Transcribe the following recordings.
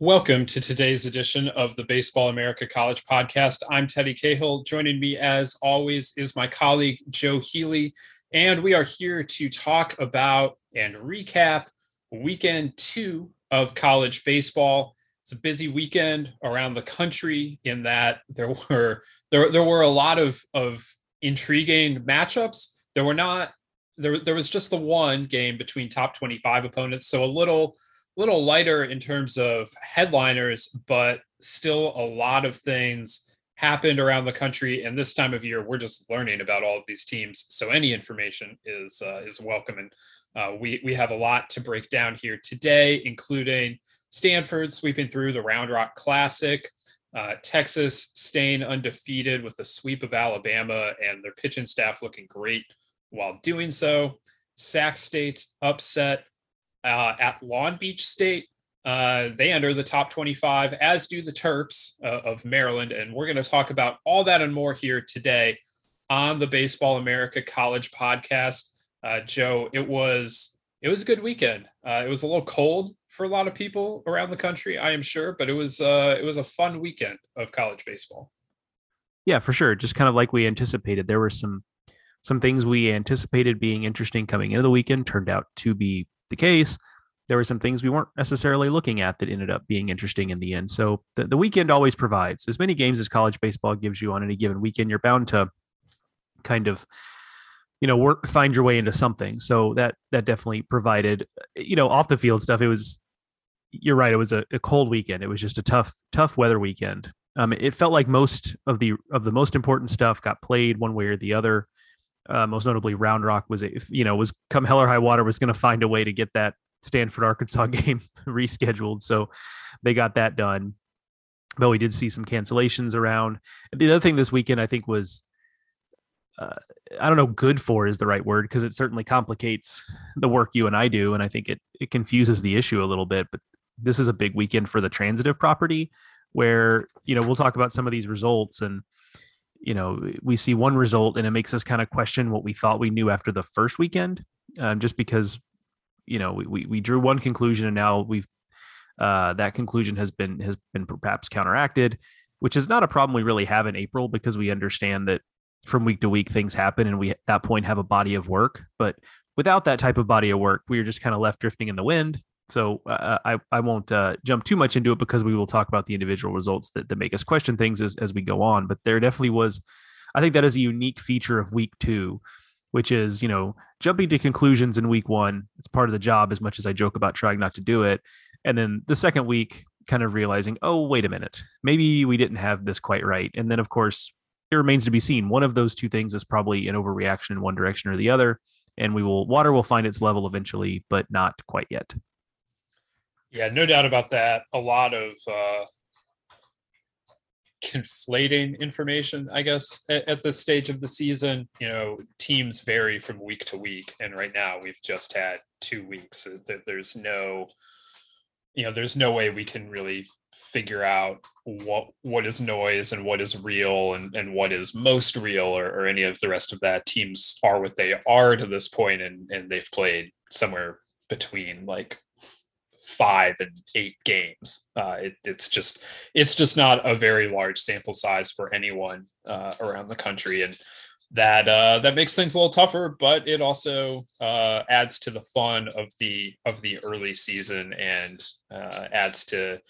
Welcome to today's edition of the Baseball America College Podcast. I'm Teddy Cahill. Joining me, as always, is my colleague Joe Healy, and we are here to talk about and recap weekend two of college baseball. It's a busy weekend around the country in that there were there, there were a lot of of intriguing matchups. There were not there there was just the one game between top 25 opponents, so a little little lighter in terms of headliners, but still a lot of things happened around the country. And this time of year, we're just learning about all of these teams. So any information is uh, is welcome. And uh, we we have a lot to break down here today, including Stanford sweeping through the Round Rock Classic. Uh, Texas staying undefeated with the sweep of Alabama and their pitching staff looking great while doing so. Sac State's upset uh, at Long Beach State. Uh, they enter the top 25, as do the Terps uh, of Maryland. And we're going to talk about all that and more here today on the Baseball America College podcast. Uh, Joe, it was it was a good weekend. Uh, it was a little cold for a lot of people around the country, I am sure, but it was uh, it was a fun weekend of college baseball. Yeah, for sure. Just kind of like we anticipated. There were some some things we anticipated being interesting coming into the weekend turned out to be the case, there were some things we weren't necessarily looking at that ended up being interesting in the end. So the, the weekend always provides as many games as college baseball gives you on any given weekend. You're bound to kind of, you know, work find your way into something. So that that definitely provided, you know, off the field stuff. It was, you're right. It was a, a cold weekend. It was just a tough tough weather weekend. Um, it felt like most of the of the most important stuff got played one way or the other. Uh, most notably, Round Rock was, a, you know, was come hell or high water was going to find a way to get that Stanford Arkansas game rescheduled. So they got that done. But we did see some cancellations around. The other thing this weekend I think was, uh, I don't know, good for is the right word because it certainly complicates the work you and I do, and I think it it confuses the issue a little bit. But this is a big weekend for the transitive property, where you know we'll talk about some of these results and you know we see one result and it makes us kind of question what we thought we knew after the first weekend um, just because you know we, we, we drew one conclusion and now we've uh, that conclusion has been has been perhaps counteracted which is not a problem we really have in april because we understand that from week to week things happen and we at that point have a body of work. But without that type of body of work we are just kind of left drifting in the wind so uh, I I won't uh, jump too much into it because we will talk about the individual results that, that make us question things as, as we go on. But there definitely was, I think that is a unique feature of week two, which is you know jumping to conclusions in week one. It's part of the job as much as I joke about trying not to do it. And then the second week, kind of realizing, oh wait a minute, maybe we didn't have this quite right. And then of course it remains to be seen. One of those two things is probably an overreaction in one direction or the other. And we will water will find its level eventually, but not quite yet. Yeah, no doubt about that. A lot of uh, conflating information, I guess, at, at, this stage of the season. You know, teams vary from week to week, and right now we've just had two weeks. There's no, you know, there's no way we can really figure out what what is noise and what is real and, and what is most real or, or any of the rest of that teams are what they are to this point and and they've played somewhere between like five and eight games. Uh, it, it's just it's just not a very large sample size for anyone uh, around the country, and that uh, that makes things a little tougher. But it also uh, adds to the fun of the of the early season and uh, adds to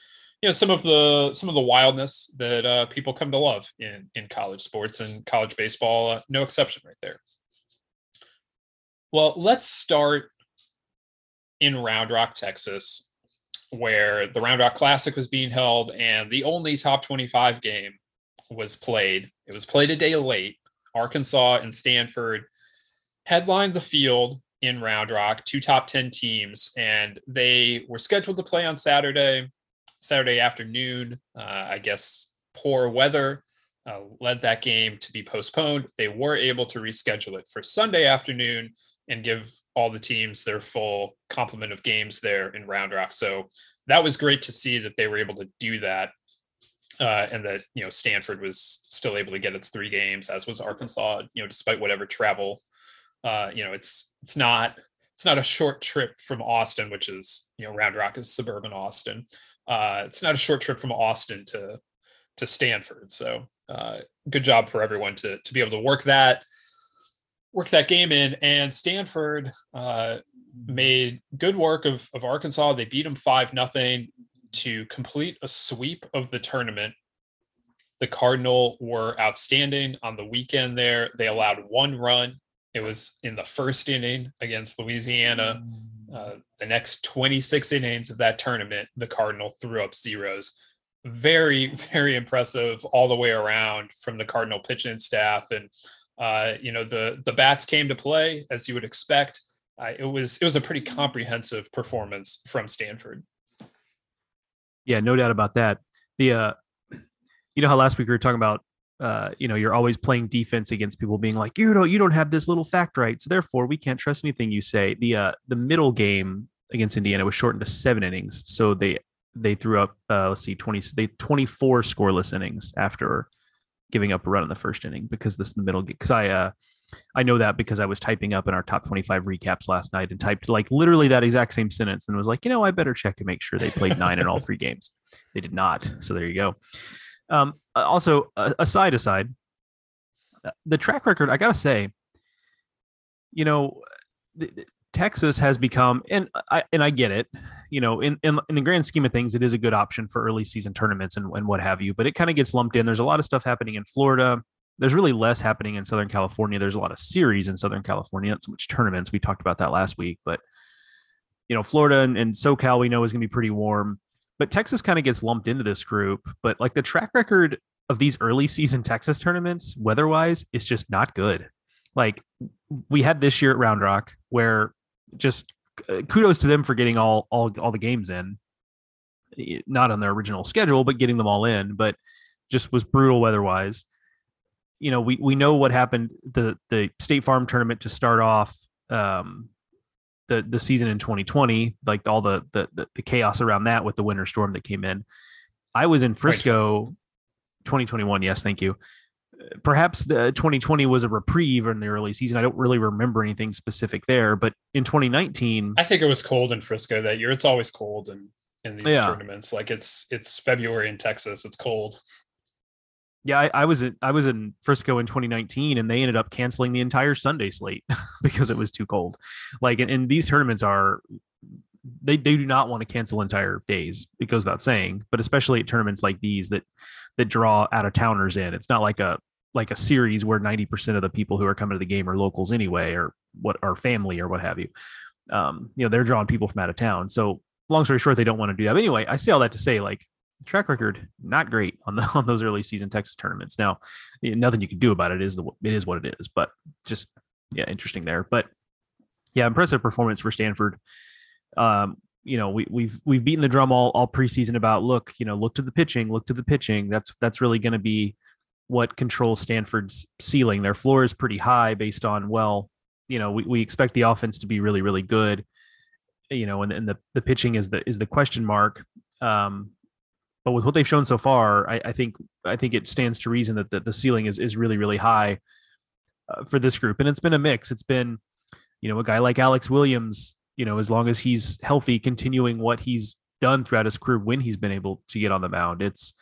you know some of the some of the wildness that uh, people come to love in in college sports and college baseball. no exception, right there. Well, let's start in Round Rock, Texas, where the Round Rock Classic was being held and the only top 25 game was played. It was played a day late. Arkansas and Stanford headlined the field in Round Rock, two top 10 teams, and they were scheduled to play on Saturday, Saturday afternoon. Uh, I guess poor weather uh, led that game to be postponed. They were able to reschedule it for Sunday afternoon and give all the teams their full complement of games there in Round Rock. So that was great to see that they were able to do that. Uh, and that you know Stanford was still able to get its three games, as was Arkansas. You know, despite whatever travel, uh, you know, it's it's not it's not a short trip from Austin, which is you know Round Rock is suburban Austin. Uh, it's not a short trip from Austin to to Stanford. So uh, good job for everyone to to be able to work that work that game in. And Stanford uh, made good work of of Arkansas. They beat them five nothing to complete a sweep of the tournament. The Cardinal were outstanding on the weekend. There, they allowed one run. It was in the first inning against Louisiana. Uh, the next 26 innings of that tournament, the Cardinal threw up zeros. Very, very impressive all the way around from the Cardinal pitching staff, and uh, you know the the bats came to play as you would expect. Uh, it was it was a pretty comprehensive performance from Stanford. Yeah, no doubt about that. The uh, you know how last week we were talking about uh, you know, you're always playing defense against people being like, you don't, you don't have this little fact right, so therefore we can't trust anything you say. The uh, the middle game against Indiana was shortened to seven innings, so they they threw up uh, let's see, twenty they twenty four scoreless innings after giving up a run in the first inning because this is the middle because I uh I know that because I was typing up in our top 25 recaps last night and typed like literally that exact same sentence and was like, you know, I better check to make sure they played nine in all three games. They did not. So there you go. Um, also, aside aside, uh, the track record, I gotta say, you know, Texas has become, and I and I get it, you know, in, in in the grand scheme of things, it is a good option for early season tournaments and, and what have you. But it kind of gets lumped in. There's a lot of stuff happening in Florida. There's really less happening in Southern California. There's a lot of series in Southern California, not so much tournaments. We talked about that last week, but you know, Florida and, and SoCal we know is going to be pretty warm but Texas kind of gets lumped into this group. But like the track record of these early season Texas tournaments, weather wise, is just not good. Like we had this year at Round Rock, where just uh, kudos to them for getting all all all the games in, not on their original schedule, but getting them all in. But just was brutal weather wise. You know, we we know what happened the the State Farm tournament to start off. Um, the the season in 2020, like all the, the the, the chaos around that with the winter storm that came in. I was in Frisco, right. 2021. Yes, thank you. Perhaps the uh, 2020 was a reprieve in the early season. I don't really remember anything specific there, but in 2019, I think it was cold in Frisco that year. It's always cold in in these yeah. tournaments. Like it's it's February in Texas. It's cold yeah, I, I, was in I was in Frisco in 2019, and they ended up canceling the entire Sunday slate because it was too cold. Like, and, and, these tournaments are they they do not want to cancel entire days. It goes without saying, but especially at tournaments like these that that draw out of towners in. It's not like a like a series where 90% of the people who are coming to the game are locals anyway, or what are family or what have you. Um, you know, they're drawing people from out of town. So long story short, they don't want to do that. But anyway, I say all that to say, like, track record not great on the on those early season Texas tournaments. Now, nothing you can do about it is the it is what it is, but just yeah, interesting there. But yeah, impressive performance for Stanford. Um, you know, we we've we've beaten the drum all all preseason about look, you know, look to the pitching, look to the pitching. That's that's really going to be what controls Stanford's ceiling. Their floor is pretty high based on well, you know, we, we expect the offense to be really really good. You know, and, and the the pitching is the is the question mark. Um, but with what they've shown so far, I, I think I think it stands to reason that the, the ceiling is is really really high uh, for this group. And it's been a mix. It's been, you know, a guy like Alex Williams, you know, as long as he's healthy, continuing what he's done throughout his career when he's been able to get on the mound. It's,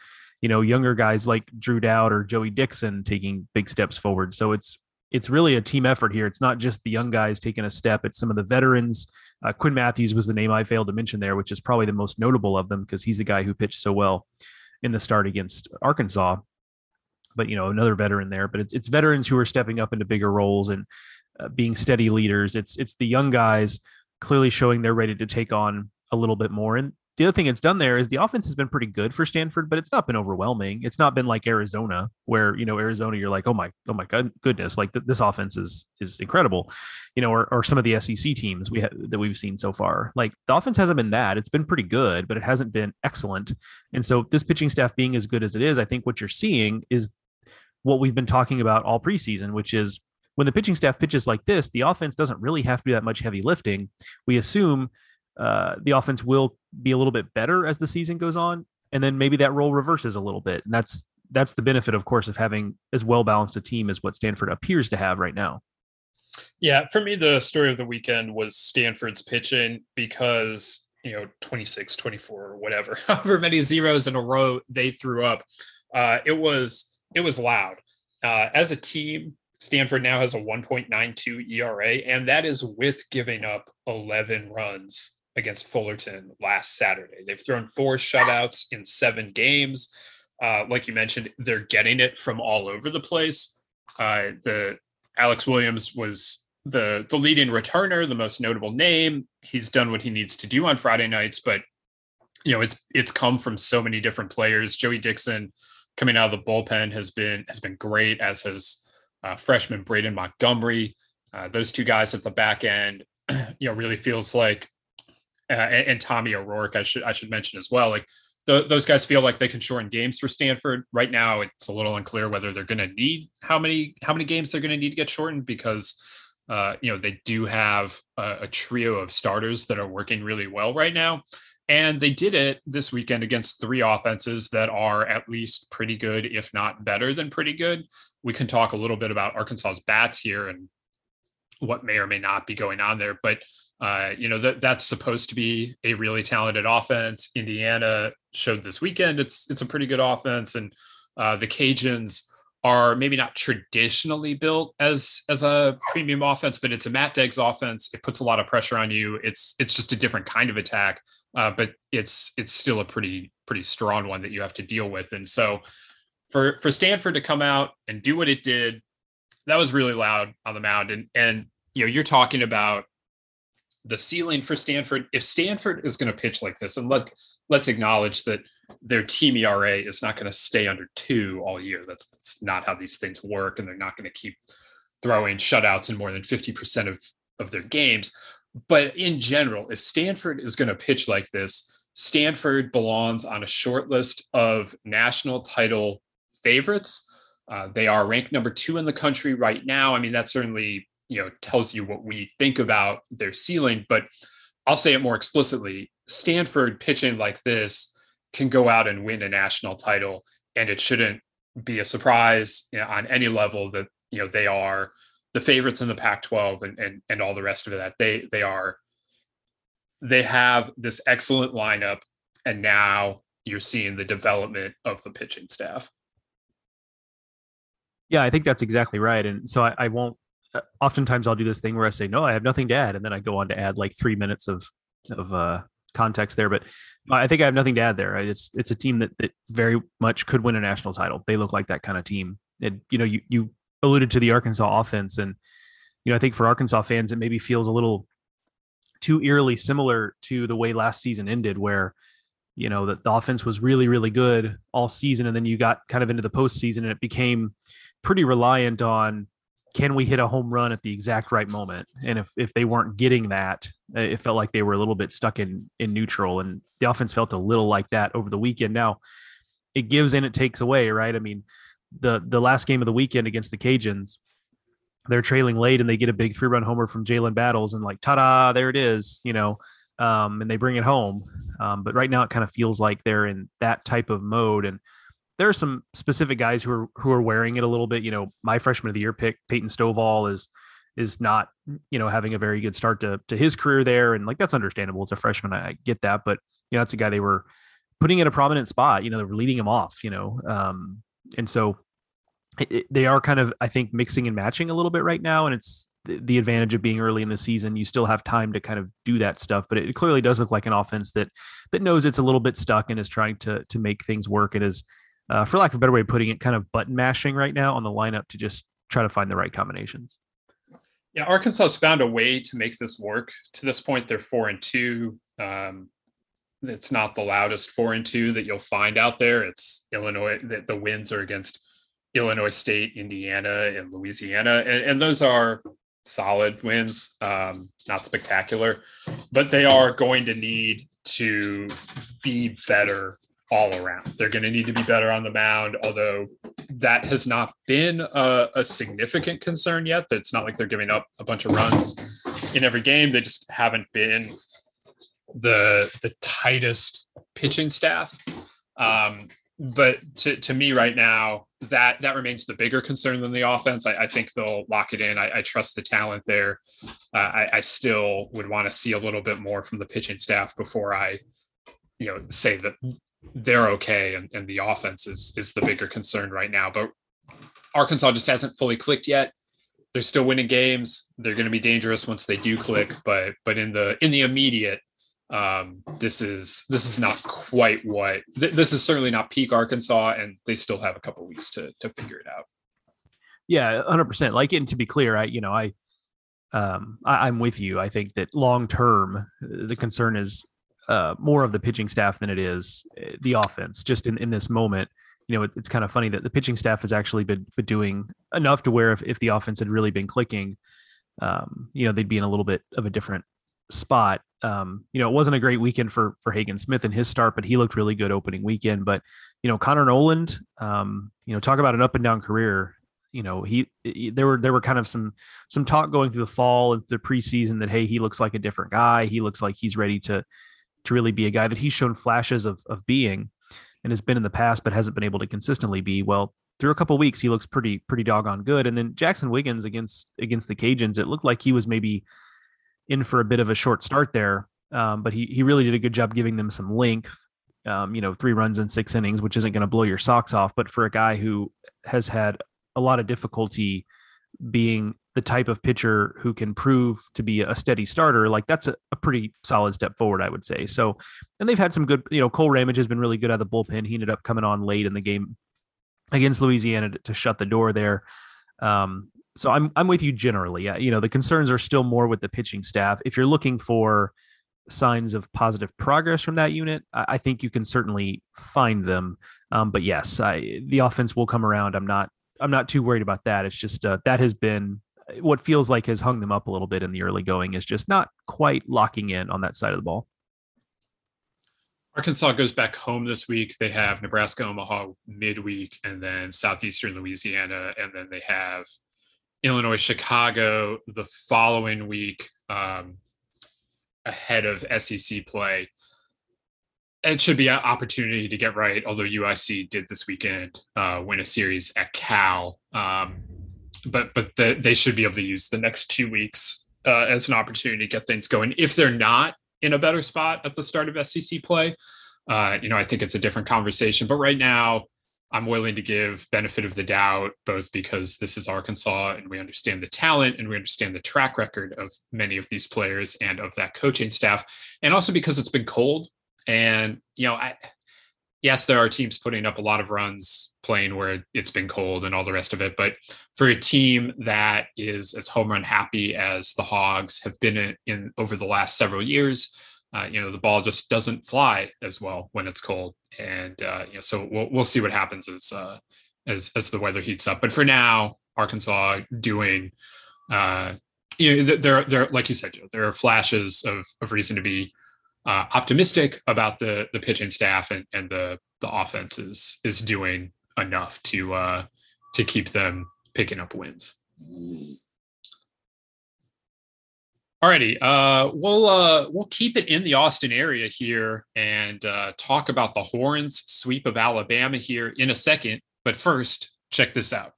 you know, younger guys like Drew Dowd or Joey Dixon taking big steps forward. So it's it's really a team effort here. It's not just the young guys taking a step. It's some of the veterans uh, Quinn Matthews was the name I failed to mention there, which is probably the most notable of them because he's the guy who pitched so well in the start against Arkansas. But you know, another veteran there. But it's it's veterans who are stepping up into bigger roles and uh, being steady leaders. It's it's the young guys clearly showing they're ready to take on a little bit more. And the other thing it's done there is the offense has been pretty good for Stanford, but it's not been overwhelming. It's not been like Arizona, where you know Arizona, you're like, oh my, oh my god, goodness, like th- this offense is is incredible, you know, or, or some of the SEC teams we ha- that we've seen so far. Like the offense hasn't been that; it's been pretty good, but it hasn't been excellent. And so this pitching staff being as good as it is, I think what you're seeing is what we've been talking about all preseason, which is when the pitching staff pitches like this, the offense doesn't really have to do that much heavy lifting. We assume uh, the offense will be a little bit better as the season goes on, and then maybe that role reverses a little bit. And that's that's the benefit, of course, of having as well balanced a team as what Stanford appears to have right now. Yeah, for me, the story of the weekend was Stanford's pitching because you know 26 24 or whatever however many zeros in a row they threw up uh, it was it was loud uh, as a team stanford now has a 1.92 era and that is with giving up 11 runs against fullerton last saturday they've thrown four shutouts in seven games uh, like you mentioned they're getting it from all over the place uh, the alex williams was the the leading returner, the most notable name. He's done what he needs to do on Friday nights, but you know it's it's come from so many different players. Joey Dixon coming out of the bullpen has been has been great, as has uh, freshman Braden Montgomery. Uh, those two guys at the back end, you know, really feels like, uh, and, and, Tommy O'Rourke, I should I should mention as well. Like the, those guys feel like they can shorten games for Stanford. Right now, it's a little unclear whether they're going to need how many how many games they're going to need to get shortened because uh, you know, they do have a, a, trio of starters that are working really well right now. And they did it this weekend against three offenses that are at least pretty good, if not better than pretty good. We can talk a little bit about Arkansas's bats here and what may or may not be going on there. But uh, you know that that's supposed to be a really talented offense. Indiana showed this weekend it's it's a pretty good offense, and uh, the Cajuns are maybe not traditionally built as as a premium offense, but it's a Matt Deggs offense. It puts a lot of pressure on you. It's it's just a different kind of attack, uh, but it's it's still a pretty pretty strong one that you have to deal with. And so for for Stanford to come out and do what it did, that was really loud on the mound. And and you know you're talking about the ceiling for Stanford. If Stanford is going to pitch like this, and let let's acknowledge that their team ERA is not going to stay under two all year. That's, that's not how these things work. And they're not going to keep throwing shutouts in more than 50% of, of their games. But in general, if Stanford is going to pitch like this, Stanford belongs on a short list of national title favorites. Uh, they are ranked number two in the country right now. I mean, that certainly you know tells you what we think about their ceiling. But I'll say it more explicitly: Stanford pitching like this can go out and win a national title, and it shouldn't be a surprise you know, on any level that you know they are the favorites in the Pac-12 and and and all the rest of that. They they are they have this excellent lineup, and now you're seeing the development of the pitching staff. Yeah, I think that's exactly right. And so I, I won't. Uh, oftentimes, I'll do this thing where I say, "No, I have nothing to add," and then I go on to add like three minutes of of uh, context there. But I think I have nothing to add there. It's it's a team that, that very much could win a national title. They look like that kind of team. And you know, you you alluded to the Arkansas offense, and you know, I think for Arkansas fans, it maybe feels a little too eerily similar to the way last season ended, where you know that the offense was really really good all season, and then you got kind of into the postseason, and it became pretty reliant on can we hit a home run at the exact right moment? And if if they weren't getting that, uh, it felt like they were a little bit stuck in in neutral, and the offense felt a little like that over the weekend. Now, it gives and it takes away, right? I mean, the the last game of the weekend against the Cajuns, they're trailing late and they get a big three run homer from Jalen Battles, and like, ta da, there it is, you know, um, and they bring it home. Um, but right now, it kind of feels like they're in that type of mode, and there are some specific guys who are who are wearing it a little bit. You know, my freshman of the year pick, Peyton Stovall, is is not you know having a very good start to to his career there, and like that's understandable. It's a freshman, I, I get that, but you know that's a guy they were putting in a prominent spot. You know, they were leading him off. You know, um, and so it, it, they are kind of I think mixing and matching a little bit right now, and it's the advantage of being early in the season you still have time to kind of do that stuff but it clearly does look like an offense that that knows it's a little bit stuck and is trying to to make things work and is uh, for lack of a better way of putting it, kind of button mashing right now on the lineup to just try to find the right combinations. Yeah, Arkansas has found a way to make this work. To this point, they're four and two. Um, it's not the loudest four and two that you'll find out there. It's Illinois. That the wins are against Illinois State, Indiana, and Louisiana, and, and those are solid wins. Um, not spectacular, but they are going to need to be better all around. They're going to need to be better on the mound, although that has not been a, a, significant concern yet. It's not like they're giving up a bunch of runs in every game. They just haven't been the the tightest pitching staff. Um, but to, to me right now, that that remains the bigger concern than the offense. I, I think they'll lock it in. I, I trust the talent there. Uh, I, I still would want to see a little bit more from the pitching staff before I, you know, say that they're okay and, and the offense is is the bigger concern right now. But Arkansas just hasn't fully clicked yet. They're still winning games. They're going to be dangerous once they do click, but but in the in the immediate, um, this is this is not quite what th- this is certainly not peak Arkansas, and they still have a couple weeks to to figure it out. Yeah, hundred percent. Like, and to be clear, I you know I um I, am with you. I think that long term the concern is uh more of the pitching staff than it is uh, the offense. Just in in this moment, you know, it, it's kind of funny that the pitching staff has actually been, been doing enough to where if if the offense had really been clicking, um, you know, they'd be in a little bit of a different spot. Um, you know, it wasn't a great weekend for for Hagen Smith in his start, but he looked really good opening weekend. But you know, Connor Noland, um, you know, talk about an up and down career. You know, he, he, there were there were kind of some some talk going through the fall and the preseason that hey, he looks like a different guy. He looks like he's ready to to really be a guy that he's shown flashes of of being and has been in the past, but hasn't been able to consistently be. Well, through a couple weeks, he looks pretty pretty doggone good. And then Jaxon Wiggins against against the Cajuns, it looked like he was maybe in for a bit of a short start there. Um, but he he really did a good job giving them some length. Um, you know, three runs in six innings, which isn't going to blow your socks off. But for a guy who has had a lot of difficulty being the type of pitcher who can prove to be a steady starter, like that's a, a, pretty solid step forward, I would say. So, and they've had some good, you know, Cole Ramage has been really good out of the bullpen. He ended up coming on late in the game against Louisiana to, to shut the door there. Um, so I'm I'm with you generally. You know, the concerns are still more with the pitching staff. If you're looking for signs of positive progress from that unit, I, I think you can certainly find them. Um, but yes, I, the offense will come around. I'm not I'm not too worried about that. It's just uh, that has been what feels like has hung them up a little bit in the early going is just not quite locking in on that side of the ball. Arkansas goes back home this week. They have Nebraska, Omaha midweek, and then Southeastern Louisiana, and then they have Illinois, Chicago the following week um, ahead of SEC play. It should be an opportunity to get right, although USC did this weekend uh, win a series at Cal. Um, but but the, they should be able to use the next two weeks uh, as an opportunity to get things going. If they're not in a better spot at the start of SEC play, uh, you know, I think it's a different conversation. But right now, I'm willing to give benefit of the doubt, both because this is Arkansas and we understand the talent and we understand the track record of many of these players and of that coaching staff, and also because it's been cold. And you know, I, yes, there are teams putting up a lot of runs playing where it's been cold and all the rest of it, but for a team that is as home run happy as the Hogs have been in, in over the last several years, uh, you know the ball just doesn't fly as well when it's cold, and uh, you know so we'll we'll see what happens as uh, as as the weather heats up. But for now, Arkansas doing, uh, you know, there there like you said, Joe, there are flashes of of reason to be uh, optimistic about the the pitching staff and and the the offense is is doing enough to uh to keep them picking up wins. Alrighty, uh, we'll uh, we'll keep it in the Austin area here and uh, talk about the Horns sweep of Alabama here in a second. But first, check this out.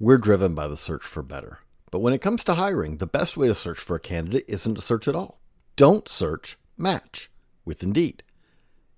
We're driven by the search for better, but when it comes to hiring, the best way to search for a candidate isn't to search at all. Don't search. Match with Indeed.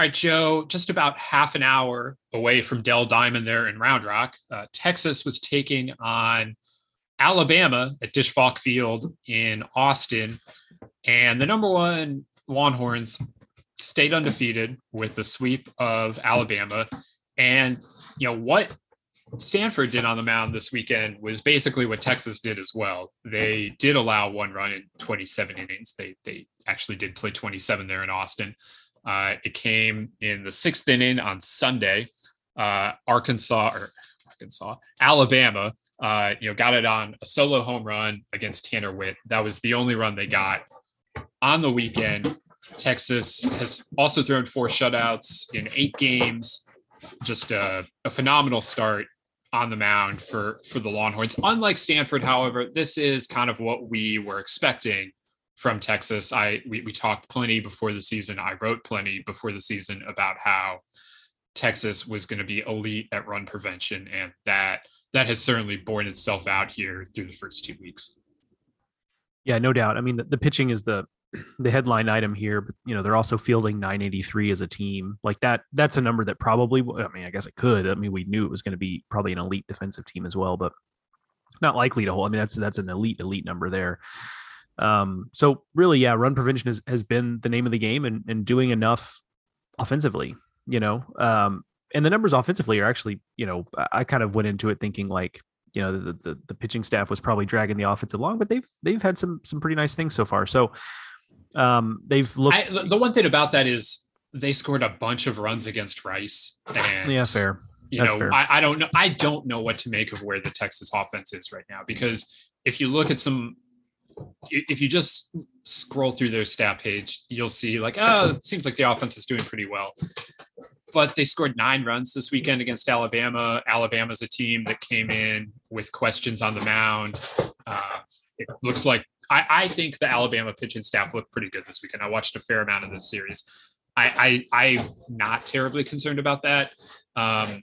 All right, Joe, just about half an hour away from Dell Diamond there in Round Rock, uh, Texas was taking on Alabama at Disch Falk Field in Austin. And the number one Longhorns stayed undefeated with the sweep of Alabama. And, you know, what Stanford did on the mound this weekend was basically what Texas did as well. They did allow one run in 27 innings. They, they actually did play 27 there in Austin. Uh, it came in the sixth inning on Sunday. Uh, Arkansas or Arkansas, Alabama, uh, you know, got it on a solo home run against Tanner Witt. That was the only run they got on the weekend. Texas has also thrown four shutouts in eight games. Just a, a phenomenal start on the mound for for the Longhorns. Unlike Stanford, however, this is kind of what we were expecting from Texas. I we, we talked plenty before the season. I wrote plenty before the season about how Texas was going to be elite at run prevention, and that that has certainly borne itself out here through the first two weeks. Yeah, no doubt. I mean, the, the pitching is the the headline item here, but you know they're also fielding 983 as a team. Like that, that's a number that probably. I mean, I guess it could. I mean, we knew it was going to be probably an elite defensive team as well, but not likely to hold. I mean, that's that's an elite elite number there. Um, so really, yeah, run prevention has, has been the name of the game and, and doing enough offensively, you know, um, and the numbers offensively are actually, you know, I kind of went into it thinking like, you know, the, the, the pitching staff was probably dragging the offense along, but they've, they've had some, some pretty nice things so far. So, um, they've looked. I, the one thing about that is they scored a bunch of runs against Rice. And, yeah, fair. You That's know, I, I don't know. I don't know what to make of where the Texas offense is right now because if you look at some if you just scroll through their stat page, you'll see like, oh, it seems like the offense is doing pretty well. But they scored nine runs this weekend against Alabama. Alabama's a team that came in with questions on the mound. Uh, it looks like I, I, think the Alabama pitching staff looked pretty good this weekend. I watched a fair amount of this series. I, I I'm not terribly concerned about that. Um,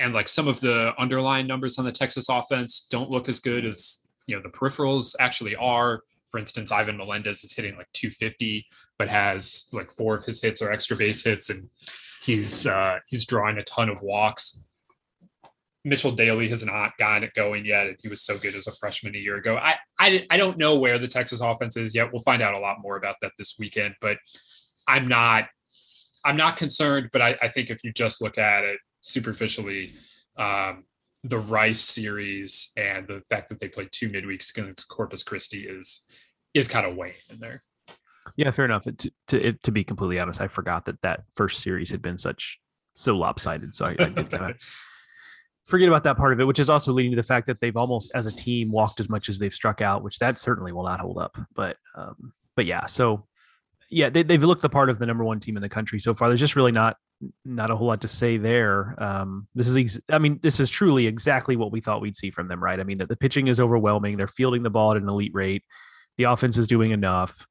and like some of the underlying numbers on the Texas offense don't look as good as you know the peripherals actually are. For instance, Ivan Melendez is hitting like 250, but has like four of his hits are extra base hits, and he's uh, he's drawing a ton of walks. Mitchell Daly has not gotten it going yet, and he was so good as a freshman a year ago. I, I I don't know where the Texas offense is yet. We'll find out a lot more about that this weekend, but I'm not I'm not concerned. But I, I think if you just look at it superficially, um, the Rice series and the fact that they played two midweeks against Corpus Christi is is kind of weighing in there. Yeah, fair enough. To to, to be completely honest, I forgot that that first series had been such so lopsided. So I, I did kind of forget about that part of it, which is also leading to the fact that they've almost, as a team, walked as much as they've struck out, which that certainly will not hold up. But um, but yeah, so yeah, they, they've looked the part of the number one team in the country so far. There's just really not not a whole lot to say there. Um, this is, ex- I mean, this is truly exactly what we thought we'd see from them, right? I mean, that the pitching is overwhelming. They're fielding the ball at an elite rate. The offense is doing enough.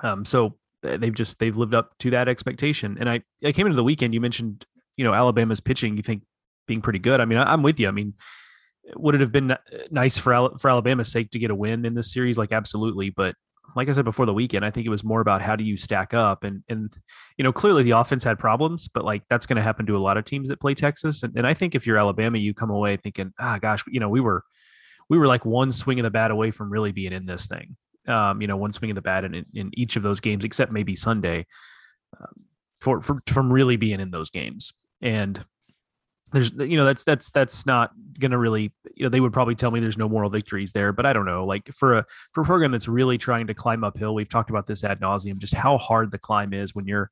Um, so they've just they've lived up to that expectation. And I I came into the weekend. You mentioned you know Alabama's pitching. You think being pretty good. I mean, I, I'm with you. I mean, would it have been nice for for Alabama's sake to get a win in this series? Like, absolutely. But like I said before the weekend, I think it was more about how do you stack up and and you know clearly the offense had problems, but like that's going to happen to a lot of teams that play Texas. And, and I think if you're Alabama, you come away thinking, ah, gosh, you know we were we were like one swing of the bat away from really being in this thing. Um, you know, one swing of the bat in, in each of those games, except maybe Sunday, um, for, for from really being in those games. And there's you know that's that's that's not gonna really you know they would probably tell me there's no moral victories there but i don't know. Like for a for a program that's really trying to climb uphill we've talked about this ad nauseum just how hard the climb is when you're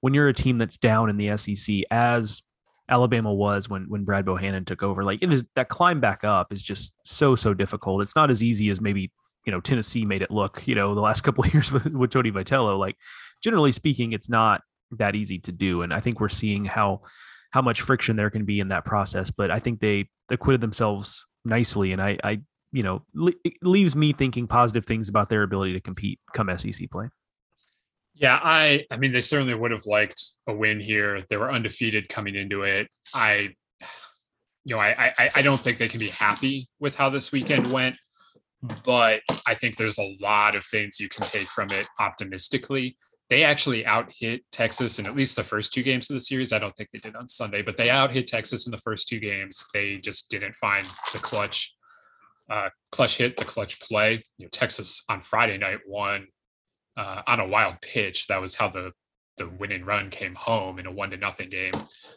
when you're a team that's down in the sec as alabama was when when brad bohannon took over. Like it is that climb back up is just so so difficult. It's not as easy as maybe you know Tennessee made it look. You know, the last couple of years with, with Tony Vitello, like generally speaking, it's not that easy to do, and I think we're seeing how how much friction there can be in that process. But I think they acquitted themselves nicely, and I, I you know, it leaves me thinking positive things about their ability to compete come SEC play. Yeah, I I mean they certainly would have liked a win here. They were undefeated coming into it. I you know, I I, I don't think they can be happy with how this weekend went, but I think there's a lot of things you can take from it optimistically. They actually out hit Texas in at least the first two games of the series. I don't think they did on Sunday, but they out hit Texas in the first two games. They just didn't find the clutch uh, clutch hit, the clutch play. You know, Texas on Friday night won uh, on a wild pitch. That was how the the winning run came home in a one to nothing game.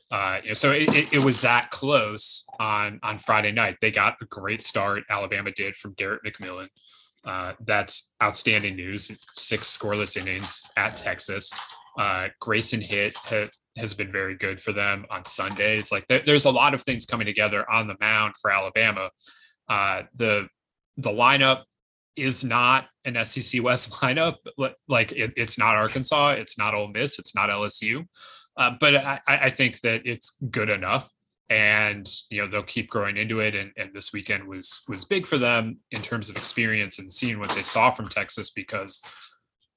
Uh, you know, so it, it, it, was that close on on Friday night. They got a great start. Alabama did from Garrett McMillan. Uh, that's outstanding news. Six scoreless innings at Texas. Uh, Grayson Hitt ha, has been very good for them on Sundays. Like there, there's a lot of things coming together on the mound for Alabama. Uh, the the lineup is not an SEC West lineup. Like it, it's not Arkansas, it's not Ole Miss, it's not LSU. Uh, but I, I, think that it's good enough, and you know they'll keep growing into it. And, and this weekend was was big for them in terms of experience and seeing what they saw from Texas because.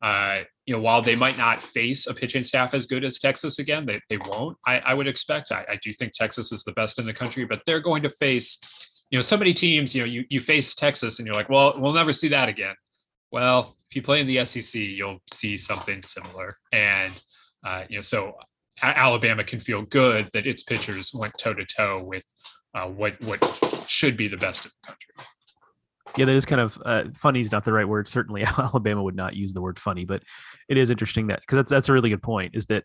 Uh, you know, while they might not face a pitching staff as good as Texas again, they, they won't. I, I would expect. I, I do think Texas is the best in the country, but they're going to face you know, so many teams, you know, you, you face Texas and you're like, well, we'll never see that again. Well, if you play in the SEC, you'll see something similar. And, uh, you know, so Alabama can feel good that its pitchers went toe to toe with uh, what, what should be the best in the country. Yeah, that is kind of uh, funny is not the right word. Certainly, Alabama would not use the word funny, but it is interesting that because that's that's a really good point. Is that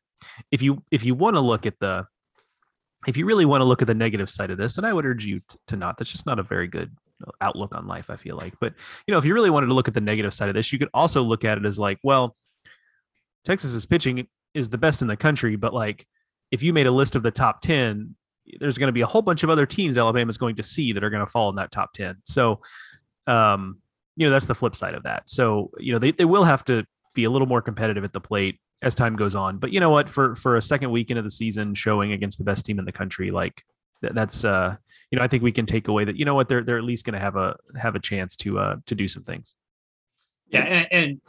if you if you want to look at the if you really want to look at the negative side of this, and I would urge you to not, that's just not a very good outlook on life, I feel like. But, you know, if you really wanted to look at the negative side of this, you could also look at it as like, well, Texas's pitching is the best in the country, but like if you made a list of the top 10, there's going to be a whole bunch of other teams Alabama's going to see that are going to fall in that top 10. So, um, you know, that's the flip side of that. So, you know, they, they will have to be a little more competitive at the plate as time goes on. But you know what? For for a second weekend of the season, showing against the best team in the country, like that, that's uh, you know, I think we can take away that you know what they're they're at least going to have a have a chance to uh to do some things. Yeah, and, and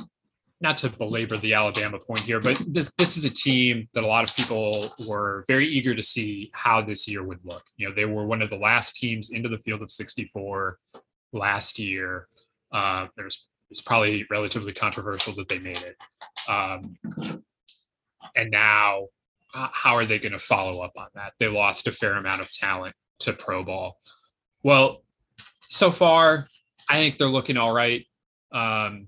not to belabor the Alabama point here, but this this is a team that a lot of people were very eager to see how this year would look. You know, they were one of the last teams into the field of 64 last year. Uh, there's it's probably relatively controversial that they made it. Um, and now, how are they going to follow up on that? They lost a fair amount of talent to pro ball. Well, so far, I think they're looking all right. Um,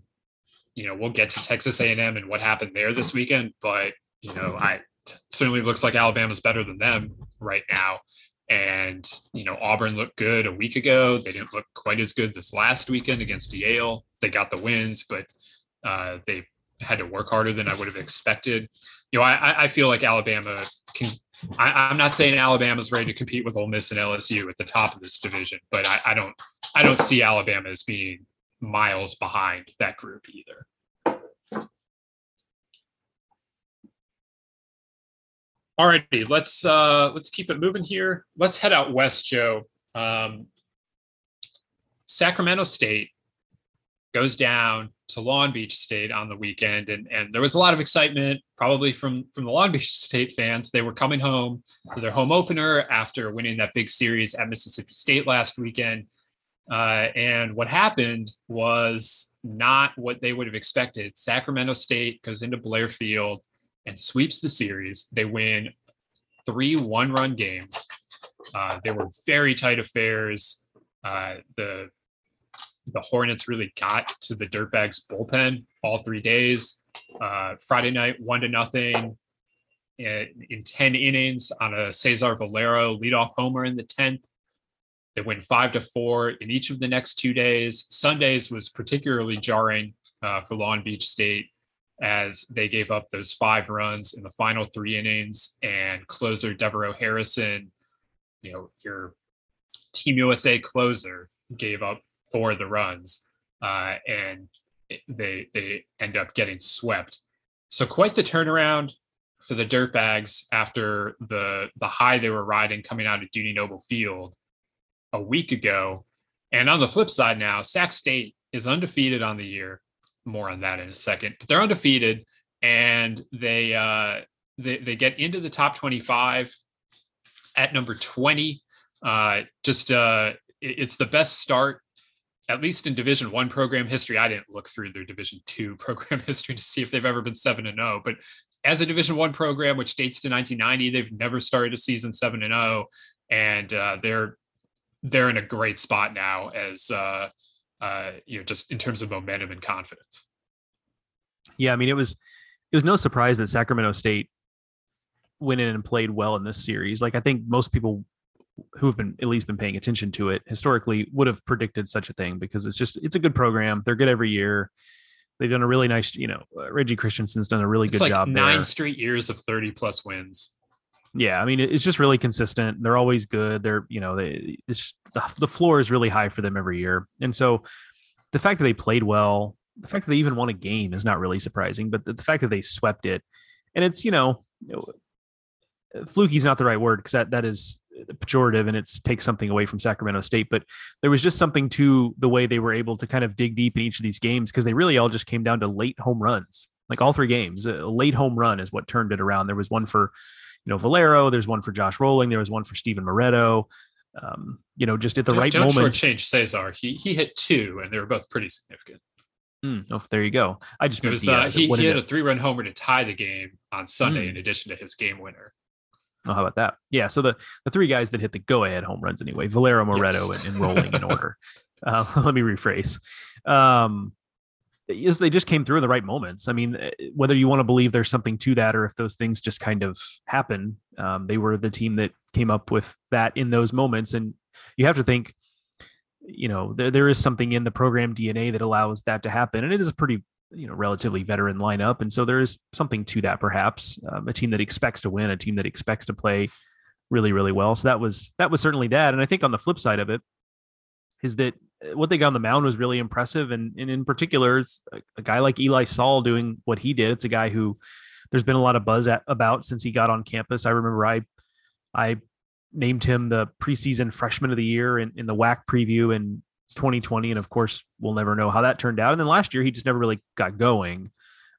you know, we'll get to Texas A&M and what happened there this weekend, but you know, I certainly looks like Alabama's better than them right now. And, you know, Auburn looked good a week ago. They didn't look quite as good this last weekend against Yale. They got the wins, but uh, they had to work harder than I would have expected. You know, I, I feel like Alabama can. I, am not saying Alabama's ready to compete with Ole Miss and LSU at the top of this division, but I, I don't. I don't see Alabama as being miles behind that group either. Alrighty, let's uh, let's keep it moving here. Let's head out west, Joe. Um, Sacramento State goes down to Long Beach State on the weekend, and and there was a lot of excitement, probably from from the Long Beach State fans. They were coming home for their home opener after winning that big series at Mississippi State last weekend. Uh, and what happened was not what they would have expected. Sacramento State goes into Blair Field and sweeps the series. They win three one run games. Uh, they were very tight affairs. Uh, the the Hornets really got to the Dirtbags bullpen all three days. Uh, Friday night, one to nothing in, in 10 innings on a Cesar Valero leadoff homer in the 10th. They win five to four in each of the next two days. Sundays was particularly jarring uh, for Long Beach State as they gave up those five runs in the final three innings and closer Devereaux Harrison, you know, your Team USA closer gave up four of the runs. uh, and they they end up getting swept. So quite the turnaround for the Dirtbags after the the high they were riding coming out of Dudy Noble Field a week ago. And on the flip side now, Sac State is undefeated on the year. More on that in a second, but they're undefeated and they uh, they they get into the top 25 at number 20. Uh, just uh, it, it's the best start at least in division one program history i didn't look through their division two program history to see if they've ever been 7 and 0 but as a division one program which dates to 1990 they've never started a season 7 and 0 and uh, they're they're in a great spot now as uh, uh, you know just in terms of momentum and confidence yeah i mean it was it was no surprise that sacramento state went in and played well in this series like i think most people who've been at least been paying attention to it historically would have predicted such a thing because it's just it's a good program. They're good every year. They've done a really nice, you know, uh, Reggie Christiansen's done a really it's good like job. Nine there. straight years of thirty plus wins. Yeah, I mean it's just really consistent. They're always good. They're you know they it's the, floor is really high for them every year, and so the fact that they played well, the fact that they even won a game is not really surprising. But the, the fact that they swept it, and it's you know, fluky is not the right word because that that is pejorative and it's takes something away from Sacramento State. But there was just something to the way they were able to kind of dig deep in each of these games because they really all just came down to late home runs. Like all three games, a late home run is what turned it around. There was one for, you know, Valero. There's one for Josh Rolling. There was one for Stephen Moretto. Um, you know, just at the don't, right don't moment. Change Cesar. He he hit two, and they were both pretty significant. Mm, oh, there you go. I just it was the, uh, he, he had a three run homer to tie the game on Sunday, mm. in addition to his game winner. Oh, how about that? Yeah. So the, the three guys that hit the go ahead home runs anyway, Valero, Moretto, yes. and, and, Rolling in order. Uh, let me rephrase. Um, yes, they just came through in the right moments. I mean, eh, whether you want to believe there's something to that or if those things just kind of happen, um, they were the team that came up with that in those moments. And you have to think, you know, there, there is something in the program DNA that allows that to happen. And it is a pretty you know relatively veteran lineup, and so there is something to that. Perhaps um, a team that expects to win, a team that expects to play really really well. So that was that was certainly that. And I think on the flip side of it is that what they got on the mound was really impressive, and, and in particular, is a, a guy like Eli Saul doing what he did. It's a guy who there's been a lot of buzz at, about since he got on campus. I remember I I named him the preseason freshman of the year in, in the WAC preview in 2020, and of course, we'll never know how that turned out. And then last year, he just never really got going.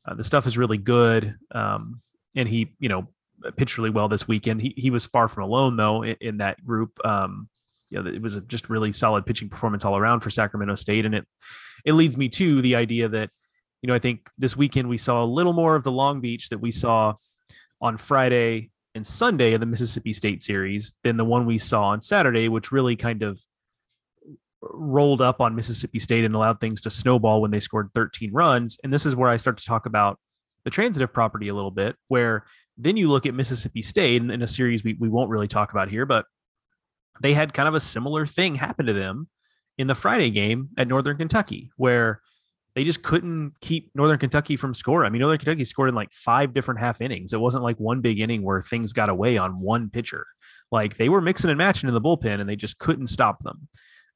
Uh, the stuff is really good, um, and he, you know, pitched really well this weekend. He he was far from alone though in, in that group. Um, you know, it was a just really solid pitching performance all around for Sacramento State, and it it leads me to the idea that you know I think this weekend we saw a little more of the Long Beach that we saw on Friday and Sunday of the Mississippi State series than the one we saw on Saturday, which really kind of rolled up on Mississippi State and allowed things to snowball when they scored 13 runs. And this is where I start to talk about the transitive property a little bit, where then you look at Mississippi State in, in a series we, we won't really talk about here, but they had kind of a similar thing happen to them in the Friday game at Northern Kentucky, where they just couldn't keep Northern Kentucky from scoring. I mean, Northern Kentucky scored in like five different half innings. It wasn't like one big inning where things got away on one pitcher. Like they were mixing and matching in the bullpen and they just couldn't stop them.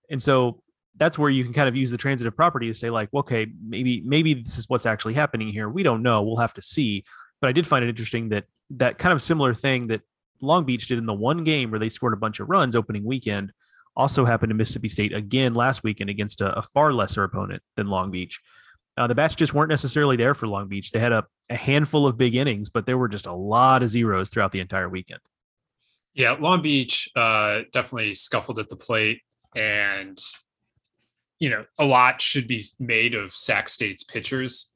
And so that's where you can kind of use the transitive property to say like, okay, maybe maybe this is what's actually happening here. We don't know. We'll have to see. But I did find it interesting that that kind of similar thing that Long Beach did in the one game where they scored a bunch of runs opening weekend also happened to Mississippi State again last weekend against a, a far lesser opponent than Long Beach. Uh, the bats just weren't necessarily there for Long Beach. They had a, a handful of big innings, but there were just a lot of zeros throughout the entire weekend. Yeah, Long Beach uh, definitely scuffled at the plate and you know a lot should be made of Sac State's pitchers.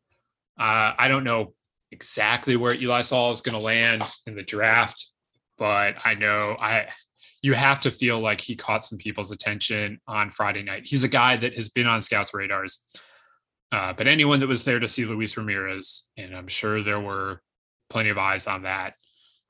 Uh, I don't know exactly where Eli Saul is going to land in the draft, but I know I you have to feel like he caught some people's attention on Friday night. He's a guy that has been on scouts' radars. Uh, but anyone that was there to see Luis Ramirez, and I'm sure there were plenty of eyes on that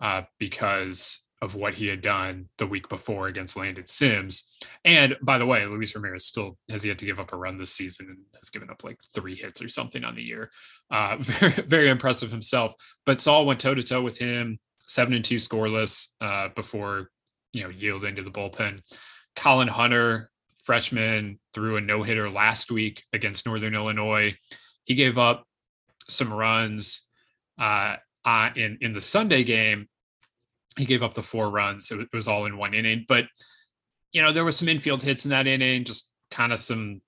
uh, because of what he had done the week before against Landon Sims. And by the way, Luis Ramirez still has yet to give up a run this season and has given up like three hits or something on the year. Uh, very, very impressive himself. But Saul went toe to toe with him, seven and two scoreless uh, before you know yielding to the bullpen. Colin Hunter freshman, threw a no hitter last week against Northern Illinois. He gave up some runs uh, uh, in in the Sunday game. He gave up the four runs. It was all in one inning, but you know there was some infield hits in that inning, just kind of some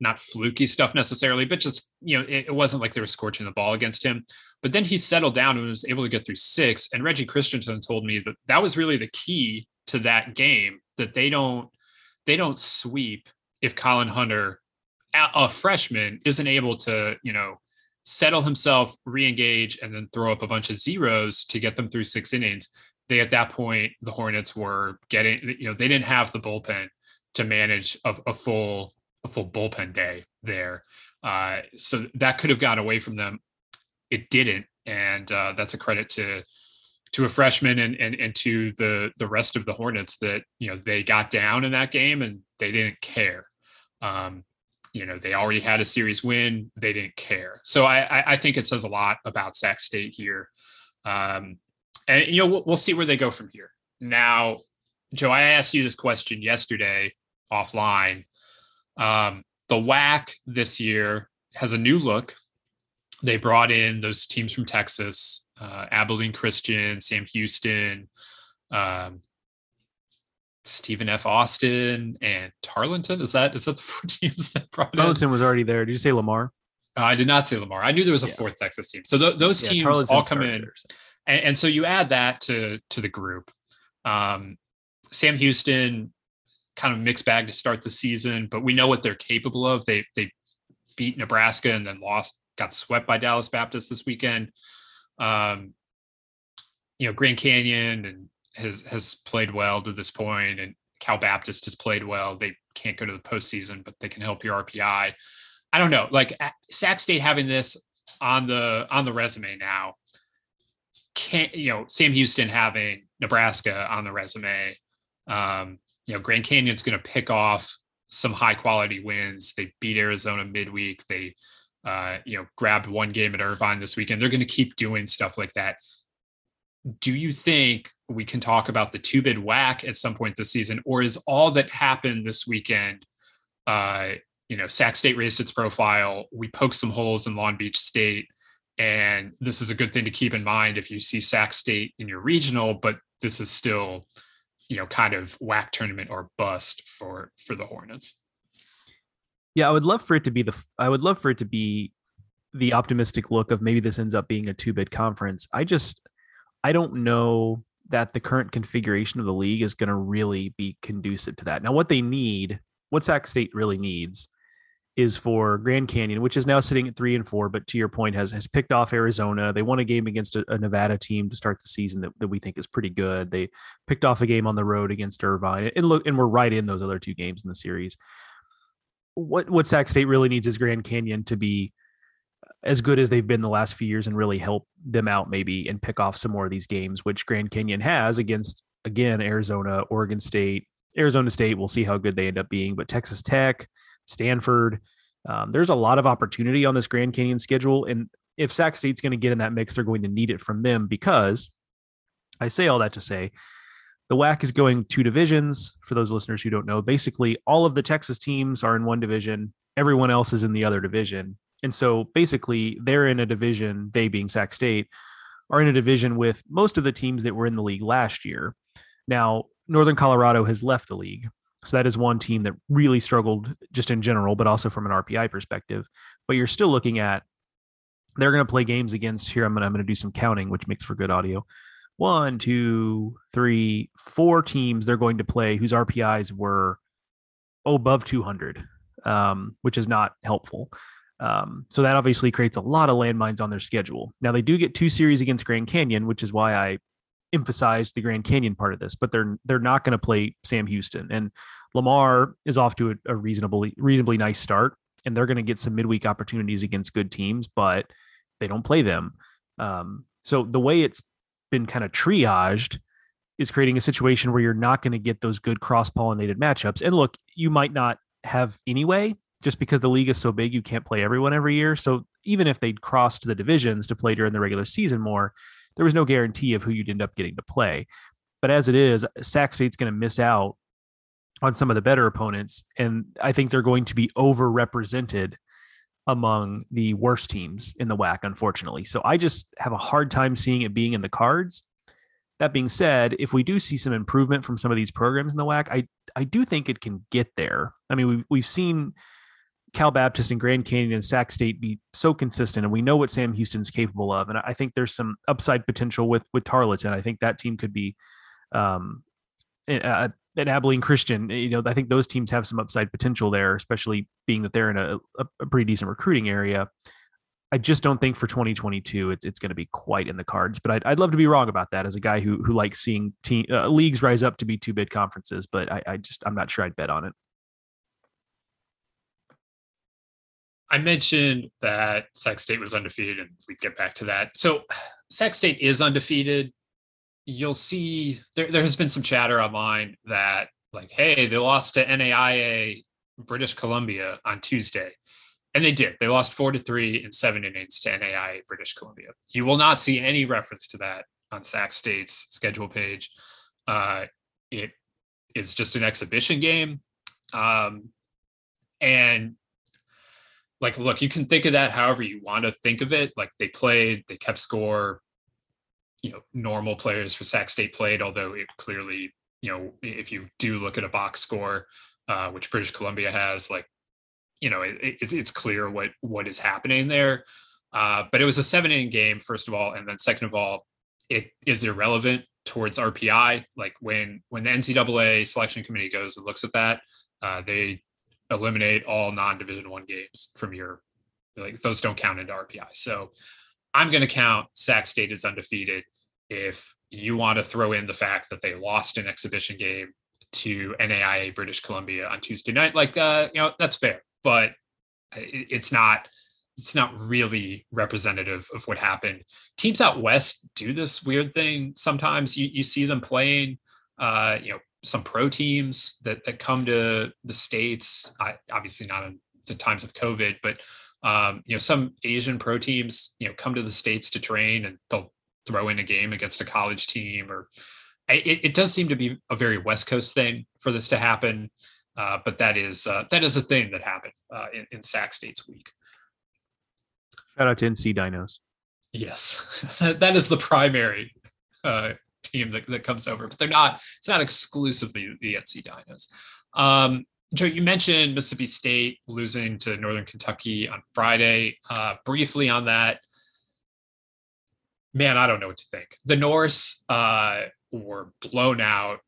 not fluky stuff necessarily, but just you know it, it wasn't like they were scorching the ball against him. But then he settled down and was able to get through six. And Reggie Christiansen told me that that was really the key to that game that they don't they don't sweep if Colin Hunter, a freshman, isn't able to you know settle himself, re-engage, and then throw up a bunch of zeros to get them through six innings. They at that point the Hornets were getting you know they didn't have the bullpen to manage a, a full a full bullpen day there. Uh, so that could have gone away from them. It didn't, and uh, that's a credit to to a freshman and, and and to the the rest of the Hornets that you know they got down in that game and they didn't care. Um, you know they already had a series win; they didn't care. So I I think it says a lot about Sac State here. Um, and you know we'll, we'll see where they go from here. Now, Joe, I asked you this question yesterday offline. Um, the WAC this year has a new look. They brought in those teams from Texas, uh, Abilene Christian, Sam Houston, um, Stephen F. Austin, and Tarleton. Is that is that the four teams that brought Tarleton in? was already there. Did you say Lamar? Uh, I did not say Lamar. I knew there was a yeah. fourth Texas team. So th- those yeah, teams Tarleton all come in, and, and, so you add that to to the group. Um, Sam Houston kind of mixed bag to start the season, but we know what they're capable of. They they beat Nebraska and then lost, got swept by Dallas Baptist this weekend. Um, you know, Grand Canyon and has has played well to this point, and Cal Baptist has played well. They can't go to the postseason, but they can help your RPI. I don't know, like Sac State having this on the on the resume now. Can't you know Sam Houston having Nebraska on the resume? Um, you know, Grand Canyon's going to pick off some high quality wins. They beat Arizona midweek. They, uh, you know, grabbed one game at Irvine this weekend. They're going to keep doing stuff like that. Do you think we can talk about the two bid WAC at some point this season, or is all that happened this weekend? Uh, you know, Sac State raised its profile. We poked some holes in Long Beach State, and this is a good thing to keep in mind if you see Sac State in your regional. But this is still you know kind of WAC tournament or bust for for the Hornets. Yeah, I would love for it to be the I would love for it to be the optimistic look of maybe this ends up being a two bid conference. I just I don't know that the current configuration of the league is going to really be conducive to that. Now, what they need, what Sac State really needs, is for Grand Canyon, which is now sitting at three and four, but to your point, has has picked off Arizona. They won a game against a, a, Nevada team to start the season that, that we think is pretty good. They picked off a game on the road against Irvine, and look, and we're right in those other two games in the series. What what Sac State really needs is Grand Canyon to be as good as they've been the last few years and really help them out maybe and pick off some more of these games, which Grand Canyon has against again Arizona, Oregon State, Arizona State. We'll see how good they end up being, but Texas Tech. Stanford. Um, there's a lot of opportunity on this Grand Canyon schedule. And if Sac State's going to get in that mix, they're going to need it from them because I say all that to say the WAC is going two divisions. For those listeners who don't know, basically all of the Texas teams are in one division, everyone else is in the other division. And so basically they're in a division, they being Sac State, are in a division with most of the teams that were in the league last year. Now, Northern Colorado has left the league. So that is one team that really struggled just in general, but also from an RPI perspective. But you're still looking at they're going to play games against here. I'm going to, I'm to do some counting, which makes for good audio. One, two, three, four teams they're going to play whose RPIs were above 200, um, which is not helpful. Um, so that obviously creates a lot of landmines on their schedule. Now they do get two series against Grand Canyon, which is why I emphasize the Grand Canyon part of this, but they're they're not going to play Sam Houston. And Lamar is off to a, a reasonably reasonably nice start, and they're going to get some midweek opportunities against good teams, but they don't play them. Um, so the way it's been kind of triaged is creating a situation where you're not going to get those good cross pollinated matchups. And look, you might not have anyway, just because the league is so big, you can't play everyone every year. So even if they'd crossed the divisions to play during the regular season more, there was no guarantee of who you'd end up getting to play. But as it is, Sac State's going to miss out on some of the better opponents, and I think they're going to be overrepresented among the worst teams in the WAC, unfortunately. So I just have a hard time seeing it being in the cards. That being said, if we do see some improvement from some of these programs in the WAC, I I do think it can get there. I mean, we've we've seen Cal Baptist and Grand Canyon and Sac State be so consistent, and we know what Sam Houston's capable of. And I think there's some upside potential with with Tarleton. I think that team could be um, an Abilene Christian. You know, I think those teams have some upside potential there, especially being that they're in a, a pretty decent recruiting area. I just don't think for 2022 it's it's going to be quite in the cards. But I'd, I'd love to be wrong about that as a guy who who likes seeing team uh, leagues rise up to be two bid conferences. But I, I just I'm not sure I'd bet on it. I mentioned that Sac State was undefeated, and we get back to that. So, Sac State is undefeated. You'll see there, there has been some chatter online that, like, hey, they lost to NAIA British Columbia on Tuesday. And they did. They lost four to three and seven innings to NAIA British Columbia. You will not see any reference to that on Sac State's schedule page. Uh, it is just an exhibition game. Um, and like look you can think of that however you want to think of it. Like they played they kept score you know normal players for sac state played although it clearly you know if you do look at a box score uh, which british columbia has like you know it, it, it's clear what what is happening there. Uh, but it was a seven inning game first of all and then second of all it is irrelevant towards rpi like when when the ncaa selection committee goes and looks at that uh, they eliminate all non-division one games from your like those don't count into RPI. So I'm going to count Sac State as undefeated if you want to throw in the fact that they lost an exhibition game to NAIA British Columbia on Tuesday night. Like, uh, you know, that's fair, but it's not it's not really representative of what happened. Teams out west do this weird thing sometimes. You you see them playing, uh, you know, some pro teams that that come to the states. I, obviously not in the times of COVID, but um, you know some Asian pro teams you know come to the states to train and they'll throw in a game against a college team or it, it does seem to be a very West Coast thing for this to happen. Uh, but that is uh, that is a thing that happened uh, in, in Sac State's week. Shout out to NC Dinos. Yes, that, that is the primary uh, team that, that comes over, but they're not, it's not exclusively the NC Dinos. Um, Joe, you mentioned Mississippi State losing to Northern Kentucky on Friday. Uh, briefly on that, man, I don't know what to think. The Norse uh, were blown out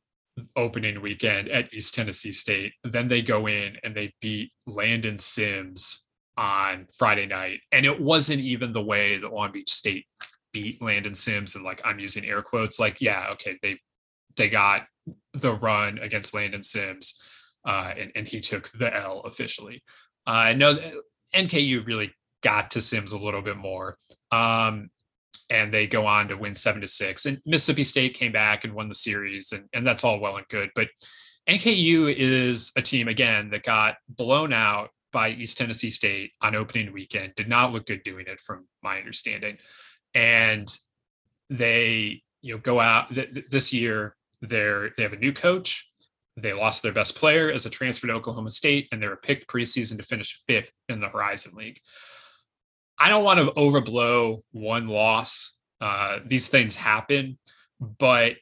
opening weekend at East Tennessee State. Then they go in and they beat Landon Sims on Friday night. And it wasn't even the way that Long Beach State beat Landon Sims and like I'm using air quotes like yeah okay they they got the run against Landon Sims uh, and and he took the L officially. Uh, I know NKU really got to Sims a little bit more. Um, and they go on to win seven to six. And Mississippi State came back and won the series, and, and that's all well and good. But NKU is a team again that got blown out by East Tennessee State on opening weekend. Did not look good doing it, from my understanding and they you know go out th- this year they're they have a new coach. They lost their best player as a transfer to oklahoma state and they were picked preseason to finish fifth in the horizon league. I don't want to overblow one loss uh, these things happen but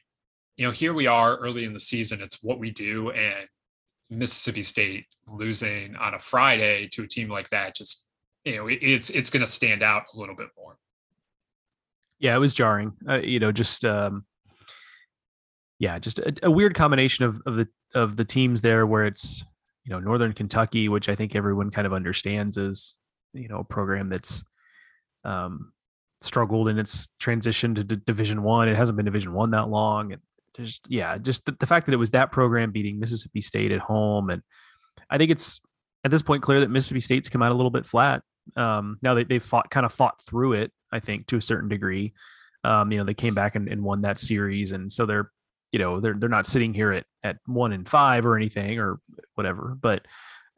you know here we are early in the season. It's what we do and mississippi state losing on a friday to a team like that just you know it, it's it's going to stand out a little bit more yeah, it was jarring. Uh, you know, just um, yeah, just a, a, weird combination of of the of the teams there, where it's you know Northern Kentucky, which I think everyone kind of understands is you know a program that's um, struggled in its transition to D- Division One. It hasn't been Division One that long, and just yeah, just the, the fact that it was that program beating Mississippi State at home, and I think it's at this point clear that Mississippi State's come out a little bit flat. Um, now they they've fought kind of fought through it I think, to a certain degree. Um, you know, they came back and, and won that series, and so they're, you know, they're they're not sitting here at at one and five or anything or whatever. But,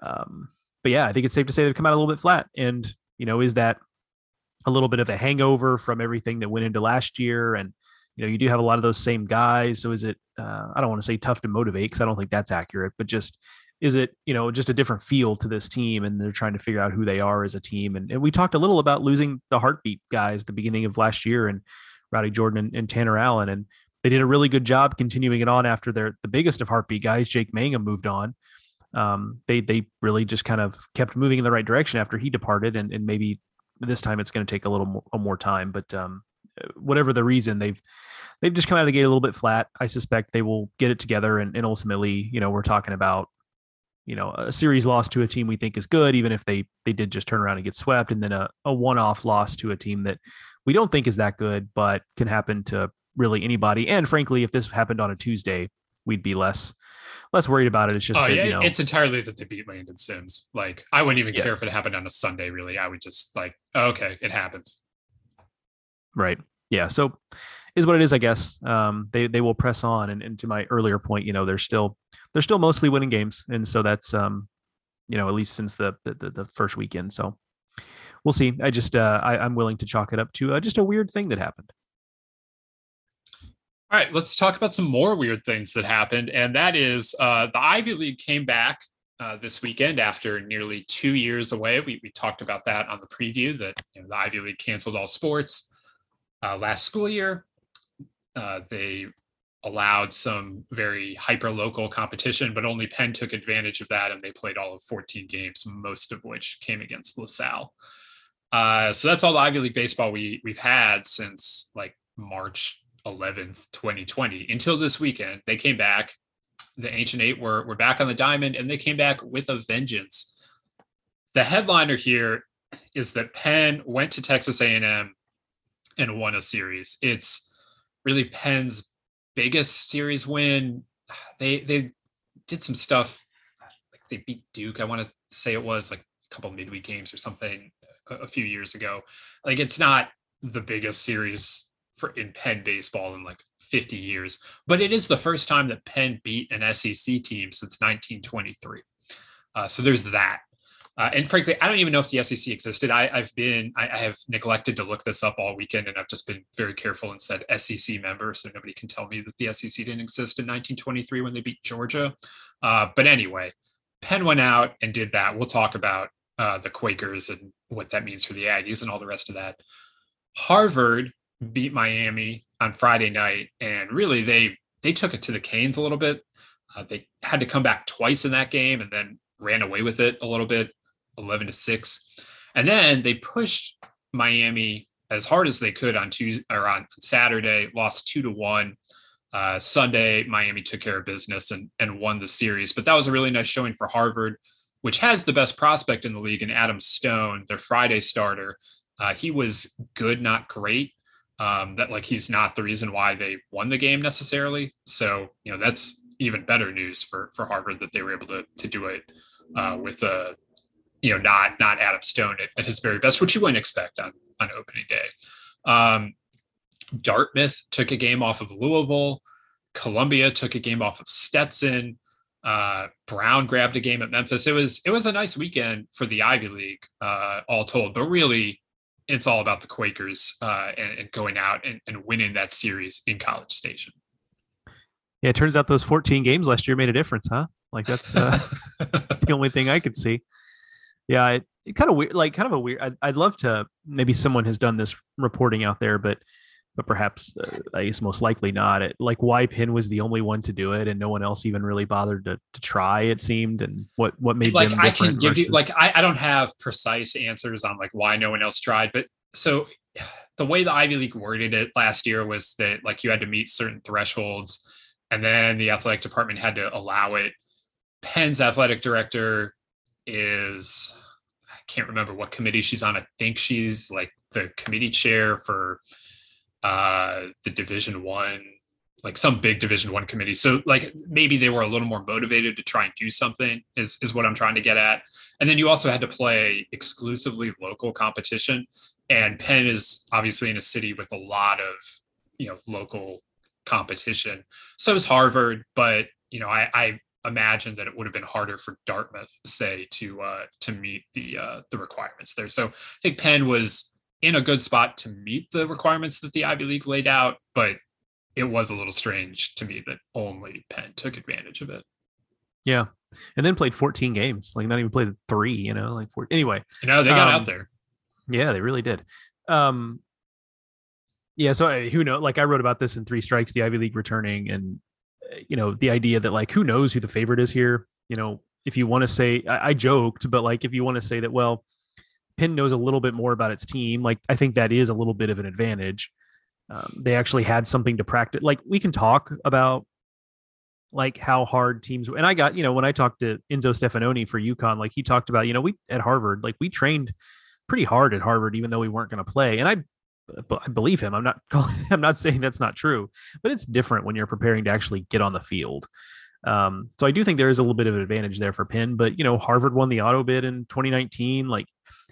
um, but yeah, I think it's safe to say they've come out a little bit flat. And you know, is that a little bit of a hangover from everything that went into last year? And you know, you do have a lot of those same guys. So is it, uh, I don't want to say tough to motivate because I don't think that's accurate, but just is it, you know, just a different feel to this team and they're trying to figure out who they are as a team. And, and we talked a little about losing the heartbeat guys at the beginning of last year and Rowdy Jordan and, and Tanner Allen. And they did a really good job continuing it on after their the biggest of heartbeat guys, Jake Mangum, moved on. Um, they they really just kind of kept moving in the right direction after he departed, and, and maybe this time it's going to take a little more, more time. But um, whatever the reason, they've they've just come out of the gate a little bit flat. I suspect they will get it together, and, and ultimately, you know, we're talking about you know a series loss to a team we think is good, even if they they did just turn around and get swept, and then a, a one off loss to a team that we don't think is that good, but can happen to really anybody. And frankly, if this happened on a Tuesday, we'd be less less worried about it. It's just oh that, yeah, you know, it's entirely that they beat Landon Sims. Like I wouldn't even Yeah. care if it happened on a Sunday. Really, I would just like, oh, okay, it happens. Right. Yeah. So is what it is, I guess. Um, they they will press on, and, and to my earlier point, you know, they're still they're still mostly winning games, and so that's um, you know, at least since the the, the, first weekend. So we'll see. I just uh, I, I'm willing to chalk it up to uh, just a weird thing that happened. All right, let's talk about some more weird things that happened, and that is uh, the Ivy League came back uh, this weekend after nearly two years away. We, we talked about that on the preview that you know, the Ivy League canceled all sports uh, last school year. Uh, they allowed some very hyper local competition, but only Penn took advantage of that, and they played all of 14 games, most of which came against LaSalle. Uh, so that's all the Ivy League baseball we we've had since like March 11th, 2020 until this weekend. They came back. The Ancient Eight were, were back on the diamond and they came back with a vengeance. The headliner here is that Penn went to Texas A&M and won a series. It's really Penn's biggest series win. They they did some stuff like they beat Duke. I want to say it was like a couple midweek games or something a, a few years ago. Like it's not the biggest series for in Penn baseball in like 50 years, but it is the first time that Penn beat an SEC team since 1923. Uh, so there's that. Uh, and frankly, I don't even know if the SEC existed. I, have been, I, I, have neglected to look this up all weekend, and I've just been very careful and said SEC member, so nobody can tell me that the SEC didn't exist in 1923 when they beat Georgia. Uh, but anyway, Penn went out and did that. We'll talk about uh, the Quakers and what that means for the Aggies and all the rest of that. Harvard beat Miami on Friday night, and really they they took it to the Canes a little bit. Uh, they had to come back twice in that game, and then ran away with it a little bit, eleven to six, and then they pushed Miami as hard as they could on Tuesday or on Saturday, lost two to one. Uh, Sunday, Miami took care of business and and won the series. But that was a really nice showing for Harvard, which has the best prospect in the league, and Adam Stone, their Friday starter. Uh, he was good, not great um, that like he's not the reason why they won the game necessarily. So you know that's even better news for for Harvard that they were able to to do it uh, with a you know not not Adam Stone at, at, his very best, which you wouldn't expect on on opening day. Um, Dartmouth took a game off of Louisville. Columbia took a game off of Stetson. Uh, Brown grabbed a game at Memphis. It was it was a nice weekend for the Ivy League, uh, all told. But really, it's all about the Quakers uh, and, and, going out and, and, winning that series in College Station. Yeah, it turns out those 14 games last year made a difference, huh? Like that's, uh, that's the only thing I could see. Yeah, it, it kind of weird, like kind of a weird. I'd, I'd, love to. Maybe someone has done this reporting out there, but but perhaps uh, I guess most likely not. It, like why Penn was the only one to do it, and no one else even really bothered to, to try. It seemed, and what what made like them I can give versus... you like I, I don't have precise answers on like why no one else tried, but so the way the Ivy League worded it last year was that like you had to meet certain thresholds, and then the athletic department had to allow it. Penn's athletic director is I can't remember what committee she's on. I think she's like the committee chair for uh the division one like some big division one committee. So like maybe they were a little more motivated to try and do something is is what i'm trying to get at. And then you also had to play exclusively local competition. And penn is obviously in a city with a lot of you know local competition. So is harvard but you know i i imagine that it would have been harder for dartmouth say to uh to meet the uh the requirements there so i think penn was in a good spot to meet the requirements that the Ivy League laid out, but it was a little strange to me that only Penn took advantage of it. Yeah, and then played 14 games, like not even played three. You know, like four. Anyway, you know they got um, out there. Yeah, they really did. Um, yeah, so I, who knows? Like I wrote about this in Three Strikes, the Ivy League returning, and you know the idea that like who knows who the favorite is here. You know, if you want to say, I, I joked, but like if you want to say that, well, Penn knows a little bit more about its team. Like I think that is a little bit of an advantage. Um, they actually had something to practice. Like we can talk about like how hard teams and I got, you know, when I talked to Enzo Stefanoni for UConn, like he talked about, you know, we at Harvard, like we trained pretty hard at Harvard, even though we weren't going to play. And I I believe him. I'm not calling, I'm not saying that's not true, but it's different when you're preparing to actually get on the field. Um, so I do think there is a little bit of an advantage there for Penn, but you know, Harvard won the auto bid in 2019. Like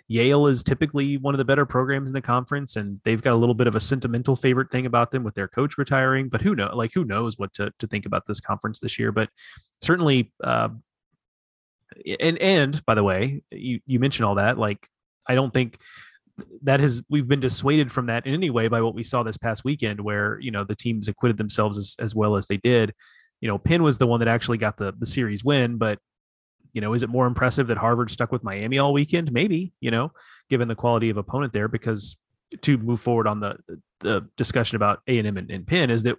Yale is typically one of the better programs in the conference, and they've got a little bit of a sentimental favorite thing about them with their coach retiring. But who know, like who knows what to to think about this conference this year? But certainly, uh, and and by the way, you you mentioned all that. Like I don't think that has we've been dissuaded from that in any way by what we saw this past weekend, where you know the teams acquitted themselves as as well as they did. You know, Penn was the one that actually got the the series win, but you know, is it more impressive that Harvard stuck with Miami all weekend? Maybe, you know, given the quality of opponent there, because to move forward on the the discussion about A and M and Penn is that,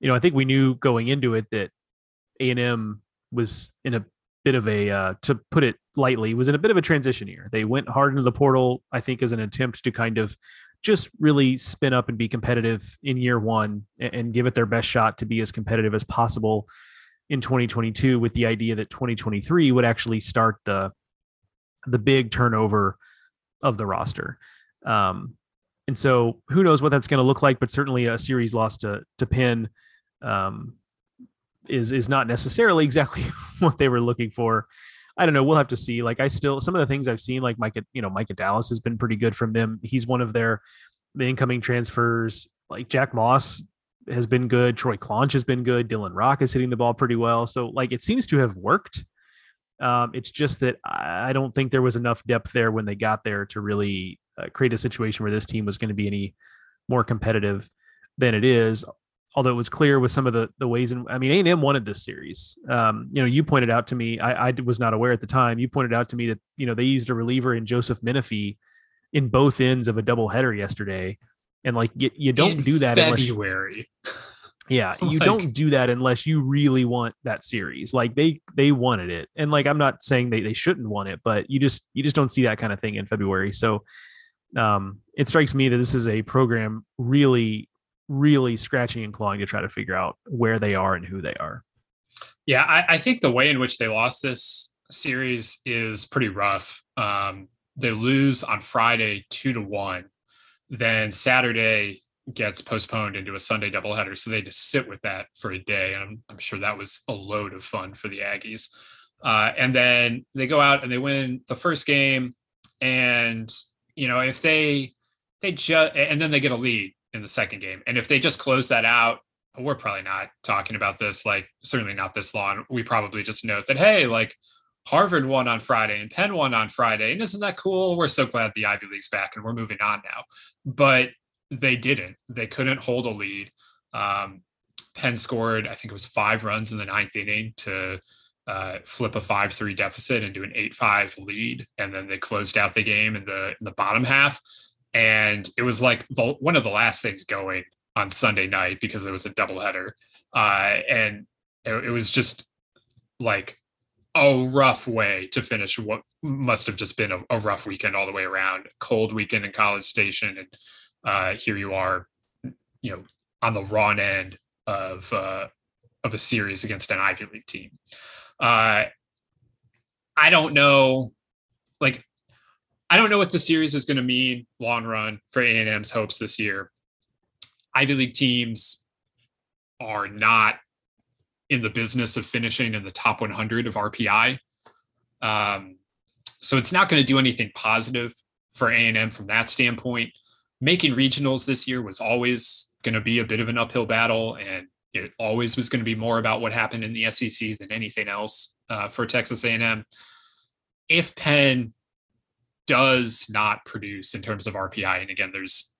you know, I think we knew going into it that A and M was in a bit of a uh, to put it lightly was in a bit of a transition year. They went hard into the portal, I think, as an attempt to kind of just really spin up and be competitive in year one and, and give it their best shot to be as competitive as possible in 2022 with the idea that 2023 would actually start the the big turnover of the roster. Um, and so who knows what that's going to look like, but certainly a series loss to to Penn um, is is not necessarily exactly what they were looking for. I don't know. We'll have to see. Like I still some of the things I've seen, like Micah, you know, Micah Dallas has been pretty good from them. He's one of their the incoming transfers. Like Jack Moss has been good. Troy Claunch has been good. Dylan Rock is hitting the ball pretty well. So like it seems to have worked. Um, it's just that I don't think there was enough depth there when they got there to really uh, create a situation where this team was going to be any more competitive than it is. Although it was clear with some of the the ways in, I mean, A and M wanted this series. Um, you know, you pointed out to me, I, I was not aware at the time. You pointed out to me that you know they used a reliever in Joseph Menefee in both ends of a double header yesterday and like you, you don't in do that in February. Unless, yeah, like, you don't do that unless you really want that series. Like they they wanted it, and like I'm not saying they they shouldn't want it, but you just you just don't see that kind of thing in February. So um, it strikes me that this is a program really really scratching and clawing to try to figure out where they are and who they are. Yeah, I, I think the way in which they lost this series is pretty rough. Um, they lose on Friday two to one then Saturday gets postponed into a Sunday doubleheader. So they just sit with that for a day. And I'm, I'm sure that was a load of fun for the Aggies. Uh, and then they go out and they win the first game. And, you know, if they, they just, and then they get a lead in the second game. And if they just close that out, we're probably not talking about this, like, certainly not this long. We probably just note that, hey, like, Harvard won on Friday and Penn won on Friday. And isn't that cool? We're so glad the Ivy League's back and we're moving on now. But they didn't. They couldn't hold a lead. Um, Penn scored, I think it was five runs in the ninth inning to uh, flip a 5 3 deficit into an 8 5 lead. And then they closed out the game in the, in the bottom half. And it was like the, one of the last things going on Sunday night because it was a doubleheader. Uh, and it, it was just like a rough way to finish what must have just been a, a, rough weekend all the way around. Cold weekend in College Station, and uh, here you are, you know, on the wrong end of uh, of a series against an Ivy League team. Uh, I don't know, like, I don't know what the series is going to mean long run for A and M's hopes this year. Ivy League teams are not in the business of finishing in the top 100 of RPI. Um, so it's not going to do anything positive for A&M from that standpoint. Making regionals this year was always going to be a bit of an uphill battle, and it always was going to be more about what happened in the SEC than anything else uh, for Texas A&M. If Penn does not produce in terms of RPI, and again, there's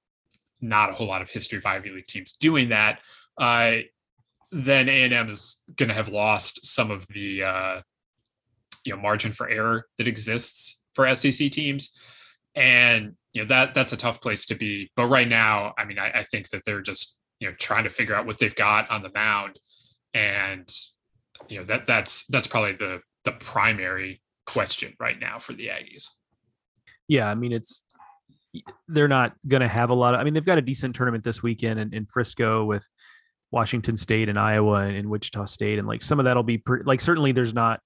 not a whole lot of history of Ivy League teams doing that, uh, then A and M is going to have lost some of the uh, you know margin for error that exists for SEC teams, and you know that that's a tough place to be. But right now, I mean, I, I think that they're just you know trying to figure out what they've got on the mound, and you know that that's that's probably the the primary question right now for the Aggies. Yeah, I mean it's they're not going to have a lot of. I mean, they've got a decent tournament this weekend in, in Frisco with Washington State and Iowa and, and Wichita State, and like some of that'll be pre- like certainly there's not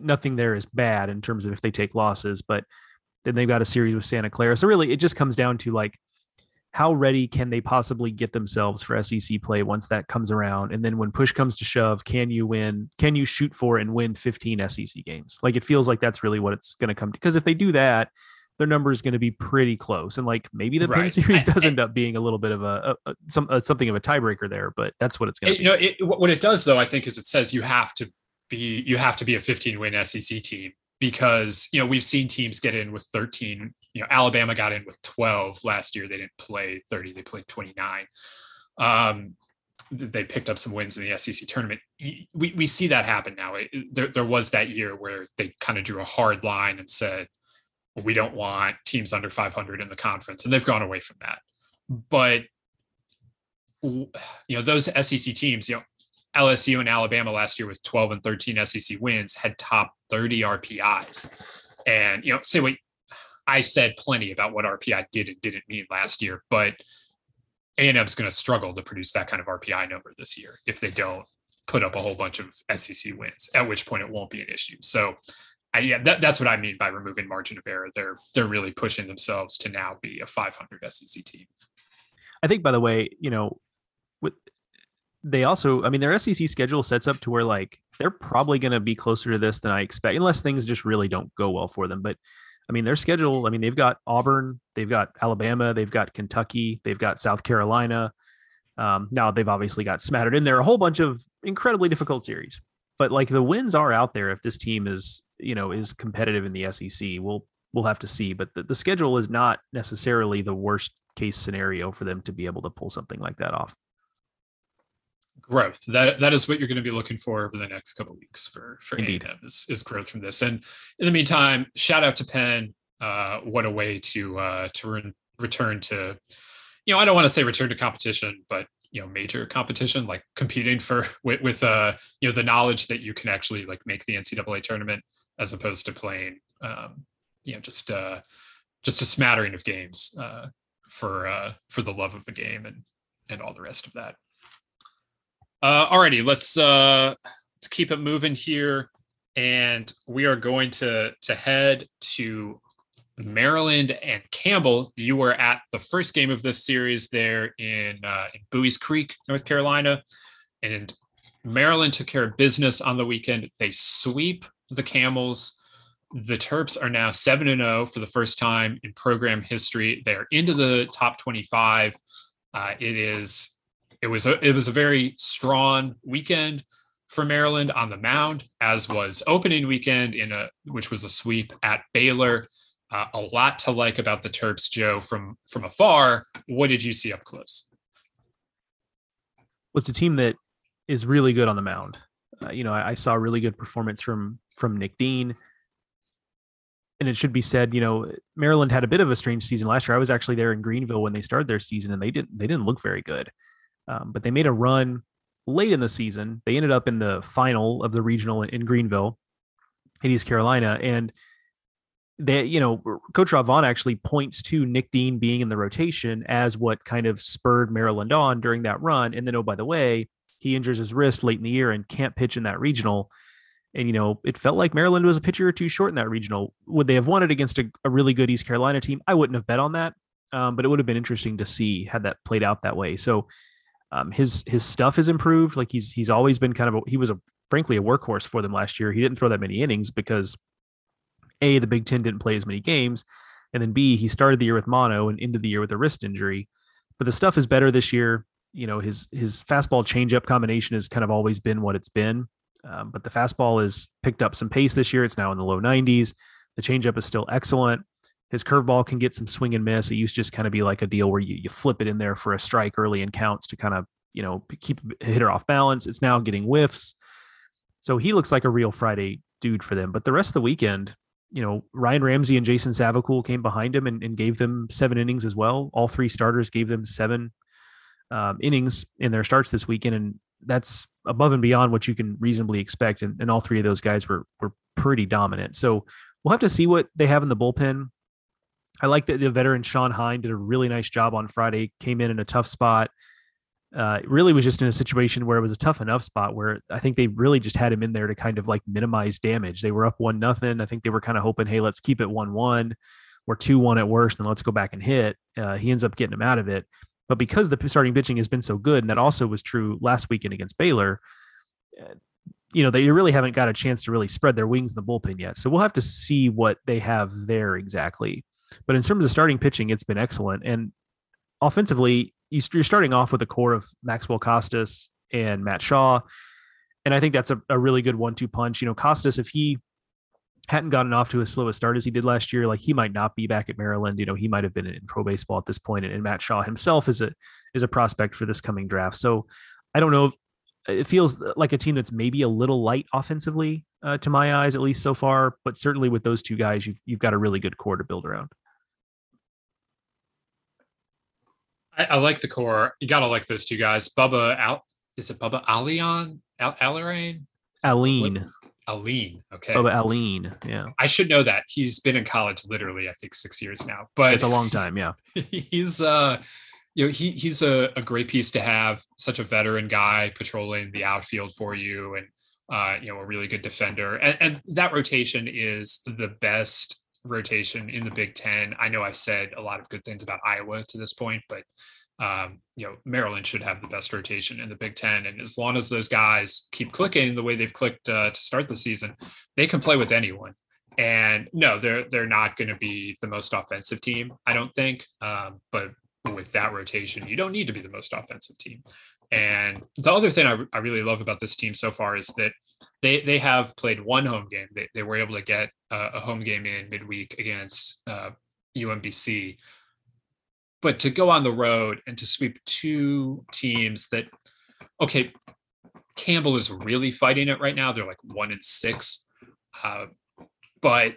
nothing there is bad in terms of if they take losses, but then they've got a series with Santa Clara. So really, it just comes down to like how ready can they possibly get themselves for SEC play once that comes around? And then when push comes to shove, can you win? Can you shoot for and win 15 SEC games? Like it feels like that's really what it's going to come to. Because if they do that, their number is going to be pretty close. And like maybe the right. Penn series does end up being a little bit of a, a, a some a, something of a tiebreaker there, but that's what it's going to. Be. You know, it, what it does though, I think, is it says you have to be you have to be a 15 win SEC team because you know we've seen teams get in with 13. You know, Alabama got in with 12 last year. They didn't play 30. They played 29. Um, they picked up some wins in the SEC tournament. We we see that happen now. It, there there was that year where they kind of drew a hard line and said we don't want teams under 500 in the conference, and they've gone away from that. But you know those SEC teams, you know LSU and Alabama last year with 12 and 13 SEC wins had top 30 RPIs, and you know say what I said plenty about what RPI did and didn't mean last year, but A&M's going to struggle to produce that kind of RPI number this year if they don't put up a whole bunch of SEC wins. At which point it won't be an issue. So I, yeah, that, that's what I mean by removing margin of error. They're they're really pushing themselves to now be a 500 SEC team. I think, by the way, you know, they also, I mean, their SEC schedule sets up to where like they're probably going to be closer to this than I expect, unless things just really don't go well for them. But I mean, their schedule, I mean, they've got Auburn, they've got Alabama, they've got Kentucky, they've got South Carolina. Um, now they've obviously got smattered in there a whole bunch of incredibly difficult series, but like the wins are out there if this team is you know is competitive in the SEC. We'll we'll have to see, but the, the schedule is not necessarily the worst case scenario for them to be able to pull something like that off. Growth that that is what you're going to be looking for over the next couple weeks for for Indeed. A&M is, is growth from this. And in the meantime, shout out to Penn. Uh, what a way to uh, to re- return to, you know, I don't want to say return to competition, but you know major competition like competing for with, with uh you know the knowledge that you can actually like make the ncaa tournament as opposed to playing um, you know just uh, just a smattering of games uh, for uh, for the love of the game and and all the rest of that. Uh, alrighty, let's uh, let's keep it moving here, and we are going to to head to Maryland and Campbell. You were at the first game of this series there in uh, in Buies Creek, North Carolina, and Maryland took care of business on the weekend. They sweep the Camels. The Terps are now 7 and 0 for the first time in program history. They're into the top 25. Uh, it is it was a it was a very strong weekend for Maryland on the mound, as was opening weekend in a which was a sweep at Baylor. Uh, a lot to like about the Terps, Joe, from from afar. What did you see up close? Well, it's a team that is really good on the mound. Uh, you know, I, I, saw a really good performance from from Nick Dean. And it should be said, you know, Maryland had a bit of a strange season last year. I was actually there in Greenville when they started their season, and they didn't they didn't look very good. Um, but they made a run late in the season. They ended up in the final of the regional in Greenville, in East Carolina, and they, you know, Coach Vaughn actually points to Nick Dean being in the rotation as what kind of spurred Maryland on during that run. And then, oh, by the way, he injures his wrist late in the year and can't pitch in that regional. And, you know, it felt like Maryland was a pitcher or two short in that regional. Would they have won it against a, a really good East Carolina team? I wouldn't have bet on that. Um, but it would have been interesting to see had that played out that way. So um, his his stuff has improved. Like he's he's always been kind of a, he was a frankly a workhorse for them last year. He didn't throw that many innings because a the Big Ten didn't play as many games, and then b he started the year with mono and into the year with a wrist injury. But the stuff is better this year. You know his his fastball changeup combination has kind of always been what it's been. Um, but the fastball has picked up some pace this year. It's now in the low 90s. The changeup is still excellent. His curveball can get some swing and miss. It used to just kind of be like a deal where you, you flip it in there for a strike early in counts to kind of you know, keep a hitter off balance. It's now getting whiffs. So he looks like a real Friday dude for them. But the rest of the weekend, you know, Ryan Ramsey and Jason Savacool came behind him and, and gave them seven innings as well. All three starters gave them seven um, innings in their starts this weekend, and that's above and beyond what you can reasonably expect. And, and all three of those guys were were pretty dominant. So we'll have to see what they have in the bullpen. I like that the veteran Sean Heine did a really nice job on Friday. Came in in a tough spot. Uh, really was just in a situation where it was a tough enough spot where I think they really just had him in there to kind of like minimize damage. They were up one nothing. I think they were kind of hoping, hey, let's keep it one one or two one at worst, and let's go back and hit. Uh, he ends up getting him out of it. But because the starting pitching has been so good, and that also was true last weekend against Baylor, uh, you know, they really haven't got a chance to really spread their wings in the bullpen yet. So we'll have to see what they have there exactly. But in terms of starting pitching, it's been excellent. And offensively, you're starting off with a core of Maxwell Costes and Matt Shaw. And I think that's a, a really good one two punch. You know, Costas, if he hadn't gotten off to as slow a start as he did last year, like he might not be back at Maryland. You know, he might have been in pro baseball at this point, and, and Matt Shaw himself is a is a prospect for this coming draft. So I don't know. It feels like a team that's maybe a little light offensively uh, to my eyes, at least so far. But certainly with those two guys, you've you've got a really good core to build around. I, I like the core. You gotta like those two guys. Bubba Al is it Bubba Alion? Al Alarain? Alleyne. Alleyne. Okay. Bubba Alleyne. Yeah. I should know that. He's been in college literally, I think, six years now. But it's a long time, yeah. he's uh you know, he he's a, a great piece to have, such a veteran guy patrolling the outfield for you and uh, you know, a really good defender. And, and that rotation is the best rotation in the Big Ten. I know I've said a lot of good things about Iowa to this point, but um, you know Maryland should have the best rotation in the Big Ten, and as long as those guys keep clicking the way they've clicked uh, to start the season, they can play with anyone. And no, they're they're not going to be the most offensive team, I don't think. Um, but with that rotation, you don't need to be the most offensive team. And the other thing I, I really love about this team so far is that they they have played one home game. They, they were able to get a, a home game in midweek against uh, UMBC. But to go on the road and to sweep two teams that, okay, Campbell is really fighting it right now. They're like one and six, uh, but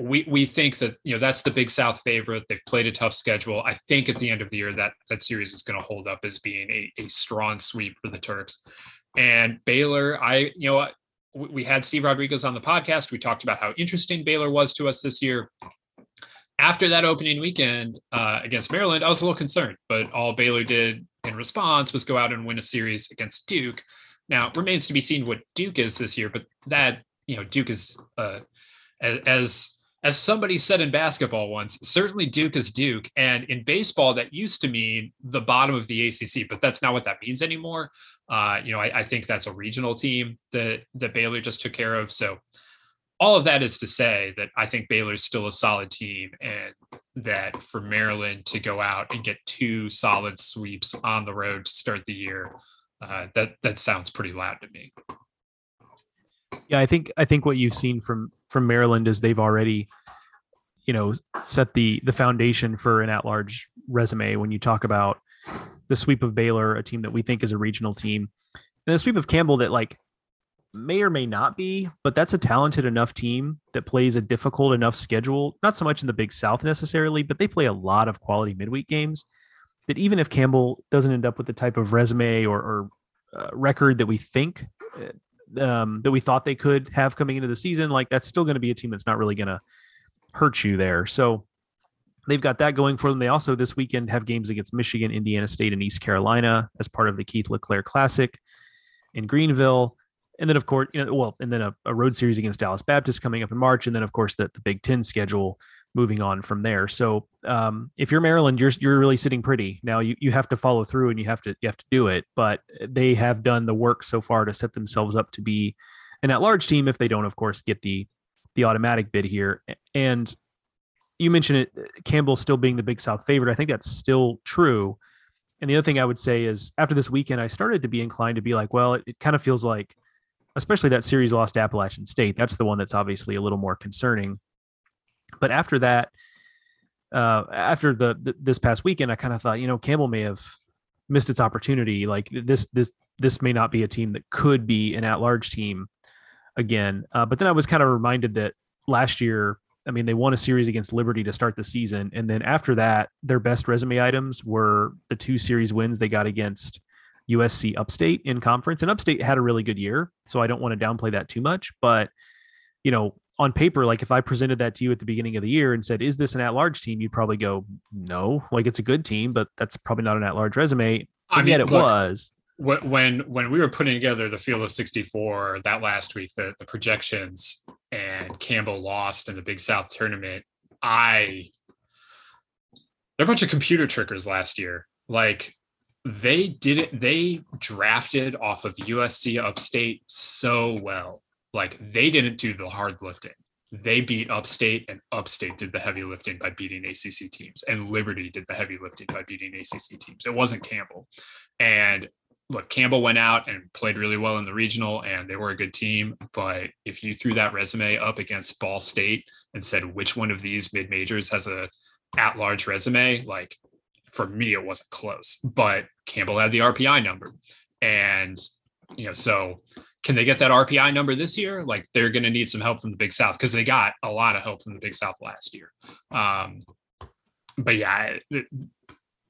we we think that you know that's the Big South favorite. They've played a tough schedule. I think at the end of the year that that series is going to hold up as being a, a strong sweep for the Terps. And Baylor, I you know we had Steve Rodriguez on the podcast. We talked about how interesting Baylor was to us this year. After that opening weekend uh, against Maryland, I was a little concerned, but all Baylor did in response was go out and win a series against Duke. Now, it remains to be seen what Duke is this year, but that you know Duke is uh, as somebody said in basketball once, certainly Duke is Duke. And in baseball, that used to mean the bottom of the ACC, but that's not what that means anymore. Uh, you know, I, I, think that's a regional team that that Baylor just took care of. So all of that is to say that I think Baylor is still a solid team, and that for Maryland to go out and get two solid sweeps on the road to start the year, uh, that that sounds pretty loud to me. Yeah, I think I think what you've seen from from Maryland is they've already, you know, set the the foundation for an at-large resume. When you talk about the sweep of Baylor, a team that we think is a regional team, and the sweep of Campbell that like may or may not be, but that's a talented enough team that plays a difficult enough schedule. Not so much in the Big South necessarily, but they play a lot of quality midweek games. That even if Campbell doesn't end up with the type of resume or, or uh, record that we think uh, um, that we thought they could have coming into the season, like that's still going to be a team that's not really going to hurt you there. So they've got that going for them. They also this weekend have games against Michigan, Indiana State, and East Carolina as part of the Keith LeClair Classic in Greenville. And then, of course, you know, well, and then a, a road series against Dallas Baptist coming up in March, and then, of course, the, the Big Ten schedule moving on from there. So um, if you're Maryland, you're you're really sitting pretty. Now you, you have to follow through and you have to you have to do it. But they have done the work so far to set themselves up to be an at-large team if they don't, of course, get the the automatic bid here. And you mentioned it, Campbell still being the Big South favorite. I think that's still true. And the other thing I would say is after this weekend, I started to be inclined to be like, well, it, it kind of feels like, especially that series lost Appalachian State. That's the one that's obviously a little more concerning but after that, uh, after the, the, this past weekend, I kind of thought, you know, Campbell may have missed its opportunity. Like this, this, this may not be a team that could be an at-large team again. Uh, but then I was kind of reminded that last year, I mean, they won a series against Liberty to start the season, and then after that, their best resume items were the two series wins they got against USC Upstate in conference, and Upstate had a really good year, so I don't want to downplay that too much. But you know, on paper, like if I presented that to you at the beginning of the year and said, "Is this an at-large team?" You'd probably go, "No." Like it's a good team, but that's probably not an at-large resume. I mean, yet it look, was. When when we were putting together the field of 64 that last week, the the projections and Campbell lost in the Big South tournament, I they're a bunch of computer trickers last year. Like they did it, they drafted off of USC Upstate so well like they didn't do the hard lifting. They beat Upstate, and Upstate did the heavy lifting by beating ACC teams, and Liberty did the heavy lifting by beating ACC teams. It wasn't Campbell. And look, Campbell went out and played really well in the regional, and they were a good team. But if you threw that resume up against Ball State and said which one of these mid majors has a at large resume, like for me, it wasn't close. But Campbell had the RPI number, and you know, so can they get that RPI number this year? Like they're going to need some help from the Big South because they got a lot of help from the Big South last year. Um, but yeah,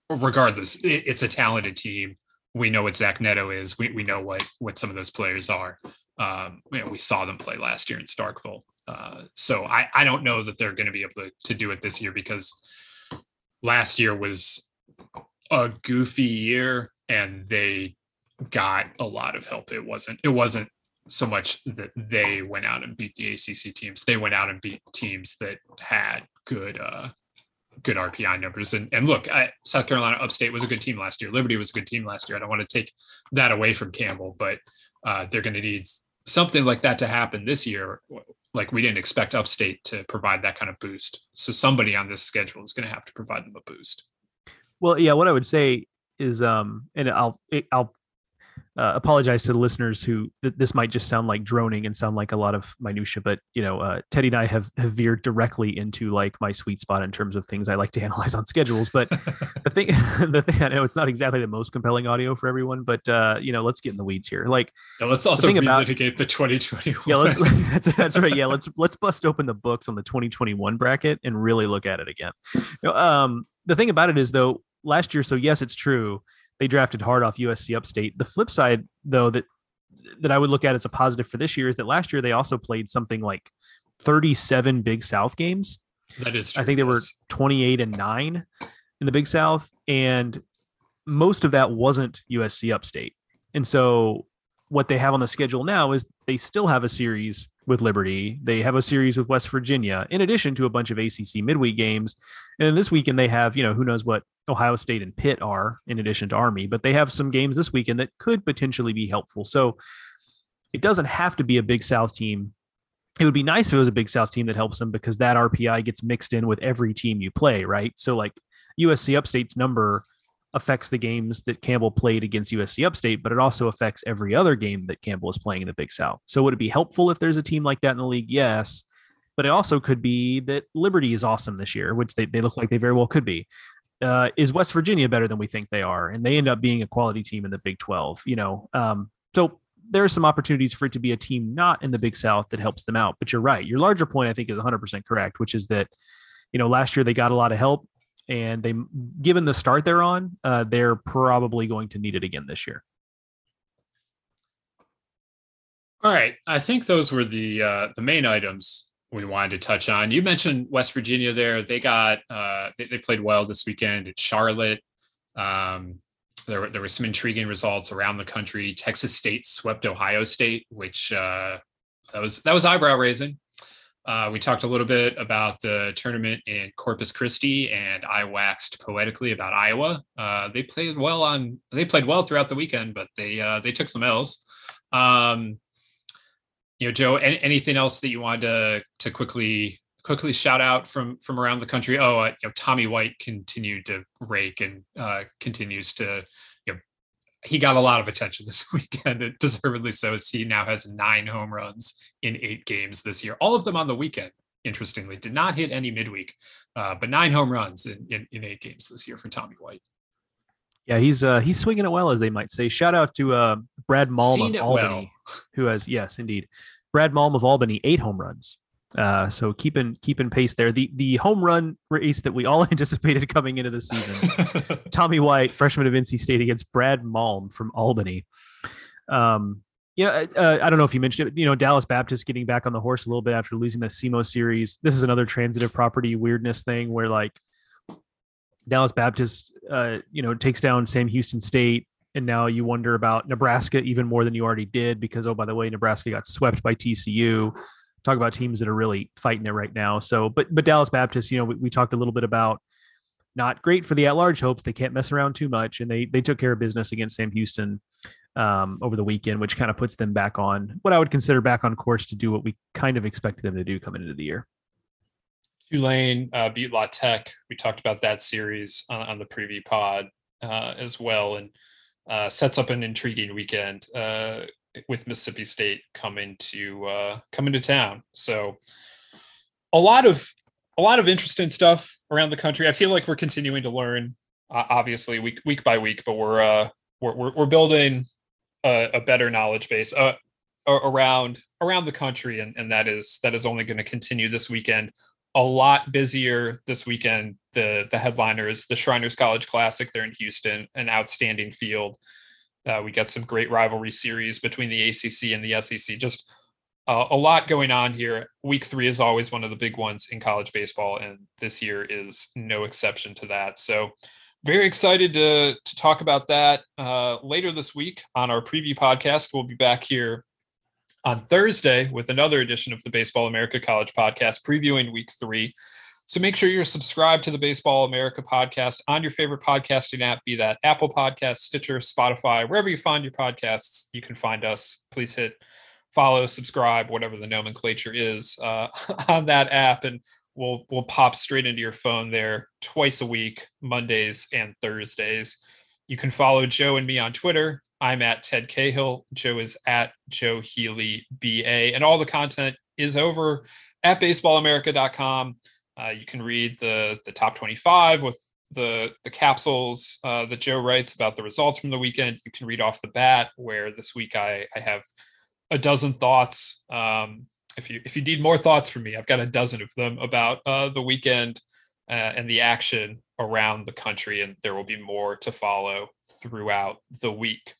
regardless, it, it's a talented team. We know what Zach Neto is. We, we know what what some of those players are. Um, you know, we saw them play last year in Starkville. Uh, so I, I don't know that they're going to be able to, to do it this year because last year was a goofy year and they got a lot of help. It wasn't it wasn't so much that they went out and beat the ACC teams. They went out and beat teams that had good uh good RPI numbers. And and look, I, South Carolina Upstate was a good team last year. Liberty was a good team last year. I don't want to take that away from Campbell, but uh, they're going to need something like that to happen this year. Like we didn't expect Upstate to provide that kind of boost. So somebody on this schedule is going to have to provide them a boost. Well, yeah, what I would say is, um, and I'll I'll uh, apologize to the listeners who th- this might just sound like droning and sound like a lot of minutia, but you know, uh, Teddy and I have, have veered directly into like my sweet spot in terms of things I like to analyze on schedules. But the thing, the thing I know it's not exactly the most compelling audio for everyone, but uh, you know, let's get in the weeds here. Like, yeah, let's also relitigate about, the 2021. Yeah, let's, that's, that's right. Yeah, let's let's bust open the books on the 2021 bracket and really look at it again. You know, um, the thing about it is though, last year, so yes, it's true they drafted hard off USC Upstate. The flip side, though, that that I would look at as a positive for this year is that last year they also played something like 37 Big South games. That is true, I think they were 28 and 9 in the Big South and most of that wasn't USC Upstate. And so what they have on the schedule now is they still have a series with Liberty. They have a series with West Virginia, in addition to a bunch of ACC midweek games. And then this weekend they have, you know, who knows what Ohio State and Pitt are, in addition to Army, but they have some games this weekend that could potentially be helpful. So it doesn't have to be a Big South team. It would be nice if it was a Big South team that helps them because that RPI gets mixed in with every team you play, right? So like USC Upstate's number affects the games that Campbell played against USC Upstate, but it also affects every other game that Campbell is playing in the Big South. So would it be helpful if there's a team like that in the league? Yes. But it also could be that Liberty is awesome this year, which they, they look like they very well could be. Uh, is West Virginia better than we think they are? And they end up being a quality team in the Big 12, you know? Um, so there are some opportunities for it to be a team not in the Big South that helps them out. But you're right. Your larger point, I think, is 100% correct, which is that, you know, last year they got a lot of help and they given the start they're on, uh, they're probably going to need it again this year. All right, I think those were the uh, the main items we wanted to touch on. You mentioned West Virginia there; they got uh, they, they played well this weekend at Charlotte. Um, there there were some intriguing results around the country. Texas State swept Ohio State, which uh, that was that was eyebrow raising. Uh, we talked a little bit about the tournament in Corpus Christi, and I waxed poetically about Iowa. Uh, they played well on they played well throughout the weekend, but they uh, they took some L's. Um, you know, Joe, any, anything else that you wanted to to quickly quickly shout out from from around the country? Oh, uh, you know, Tommy White continued to rake and uh, continues to he got a lot of attention this weekend, deservedly so. As he now has nine home runs in eight games this year, all of them on the weekend. Interestingly, did not hit any midweek, uh, but nine home runs in, in, in eight games this year for Tommy White. Yeah, he's uh he's swinging it well, as they might say. Shout out to uh Brad Malm Seen of Albany, well. who has yes, indeed, Brad Malm of Albany, eight home runs. Uh, so keeping keeping pace there. The the home run race that we all anticipated coming into the season. Tommy White, freshman of NC State, against Brad Malm from Albany. Um, yeah, uh, I don't know if you mentioned it. You know, Dallas Baptist getting back on the horse a little bit after losing the SEMO series. This is another transitive property weirdness thing where like Dallas Baptist, uh, you know, takes down Sam Houston State, and now you wonder about Nebraska even more than you already did because oh by the way, Nebraska got swept by TCU. Talk about teams that are really fighting it right now. So, but but Dallas Baptist, you know, we, we talked a little bit about not great for the at-large hopes. They can't mess around too much, and they they took care of business against Sam Houston um, over the weekend, which kind of puts them back on what I would consider back on course to do what we kind of expected them to do coming into the year. Tulane uh, beat La Tech. We talked about that series on, on the preview pod uh, as well, and uh, sets up an intriguing weekend uh, with Mississippi State coming to uh, coming to town. So a lot of a lot of interesting stuff around the country. I feel like we're continuing to learn, uh, obviously week week by week, but we're uh, we're we're, we're building a, a better knowledge base uh, around around the country, and and that is that is only going to continue this weekend. A lot busier this weekend. The the headliner is the Shriners College Classic. They're in Houston, an outstanding field. Uh, we got some great rivalry series between the ACC and the SEC. Just uh, a lot going on here. Week three is always one of the big ones in college baseball, and this year is no exception to that. So, very excited to to talk about that uh, later this week on our preview podcast. We'll be back here on Thursday with another edition of the Baseball America College Podcast, previewing Week Three. So make sure you're subscribed to the Baseball America podcast on your favorite podcasting app, be that Apple Podcast, Stitcher, Spotify, wherever you find your podcasts, you can find us. Please hit follow, subscribe, whatever the nomenclature is uh, on that app, and we'll we'll pop straight into your phone there twice a week, Mondays and Thursdays. You can follow Joe and me on Twitter. I'm at Ted Cahill. Joe is at Joe Healy BA, and all the content is over at baseballamerica.com. Uh, you can read the the top 25 with the the capsules uh, that Joe writes about the results from the weekend. You can read off the bat where this week I I have a dozen thoughts. Um, if you if you need more thoughts from me, I've got a dozen of them about uh, the weekend uh, and the action around the country, and there will be more to follow throughout the week.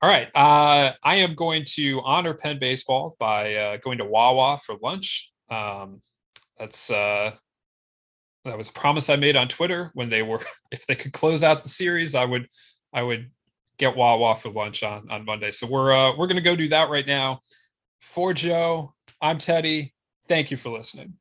All right, uh, I am going to honor Penn baseball by uh, going to Wawa for lunch. Um, that's uh, that was a promise I made on Twitter when they were if they could close out the series, I would I would get Wawa for lunch on on Monday. So we're uh, we're gonna go do that right now. For Joe, I'm Teddy. Thank you for listening.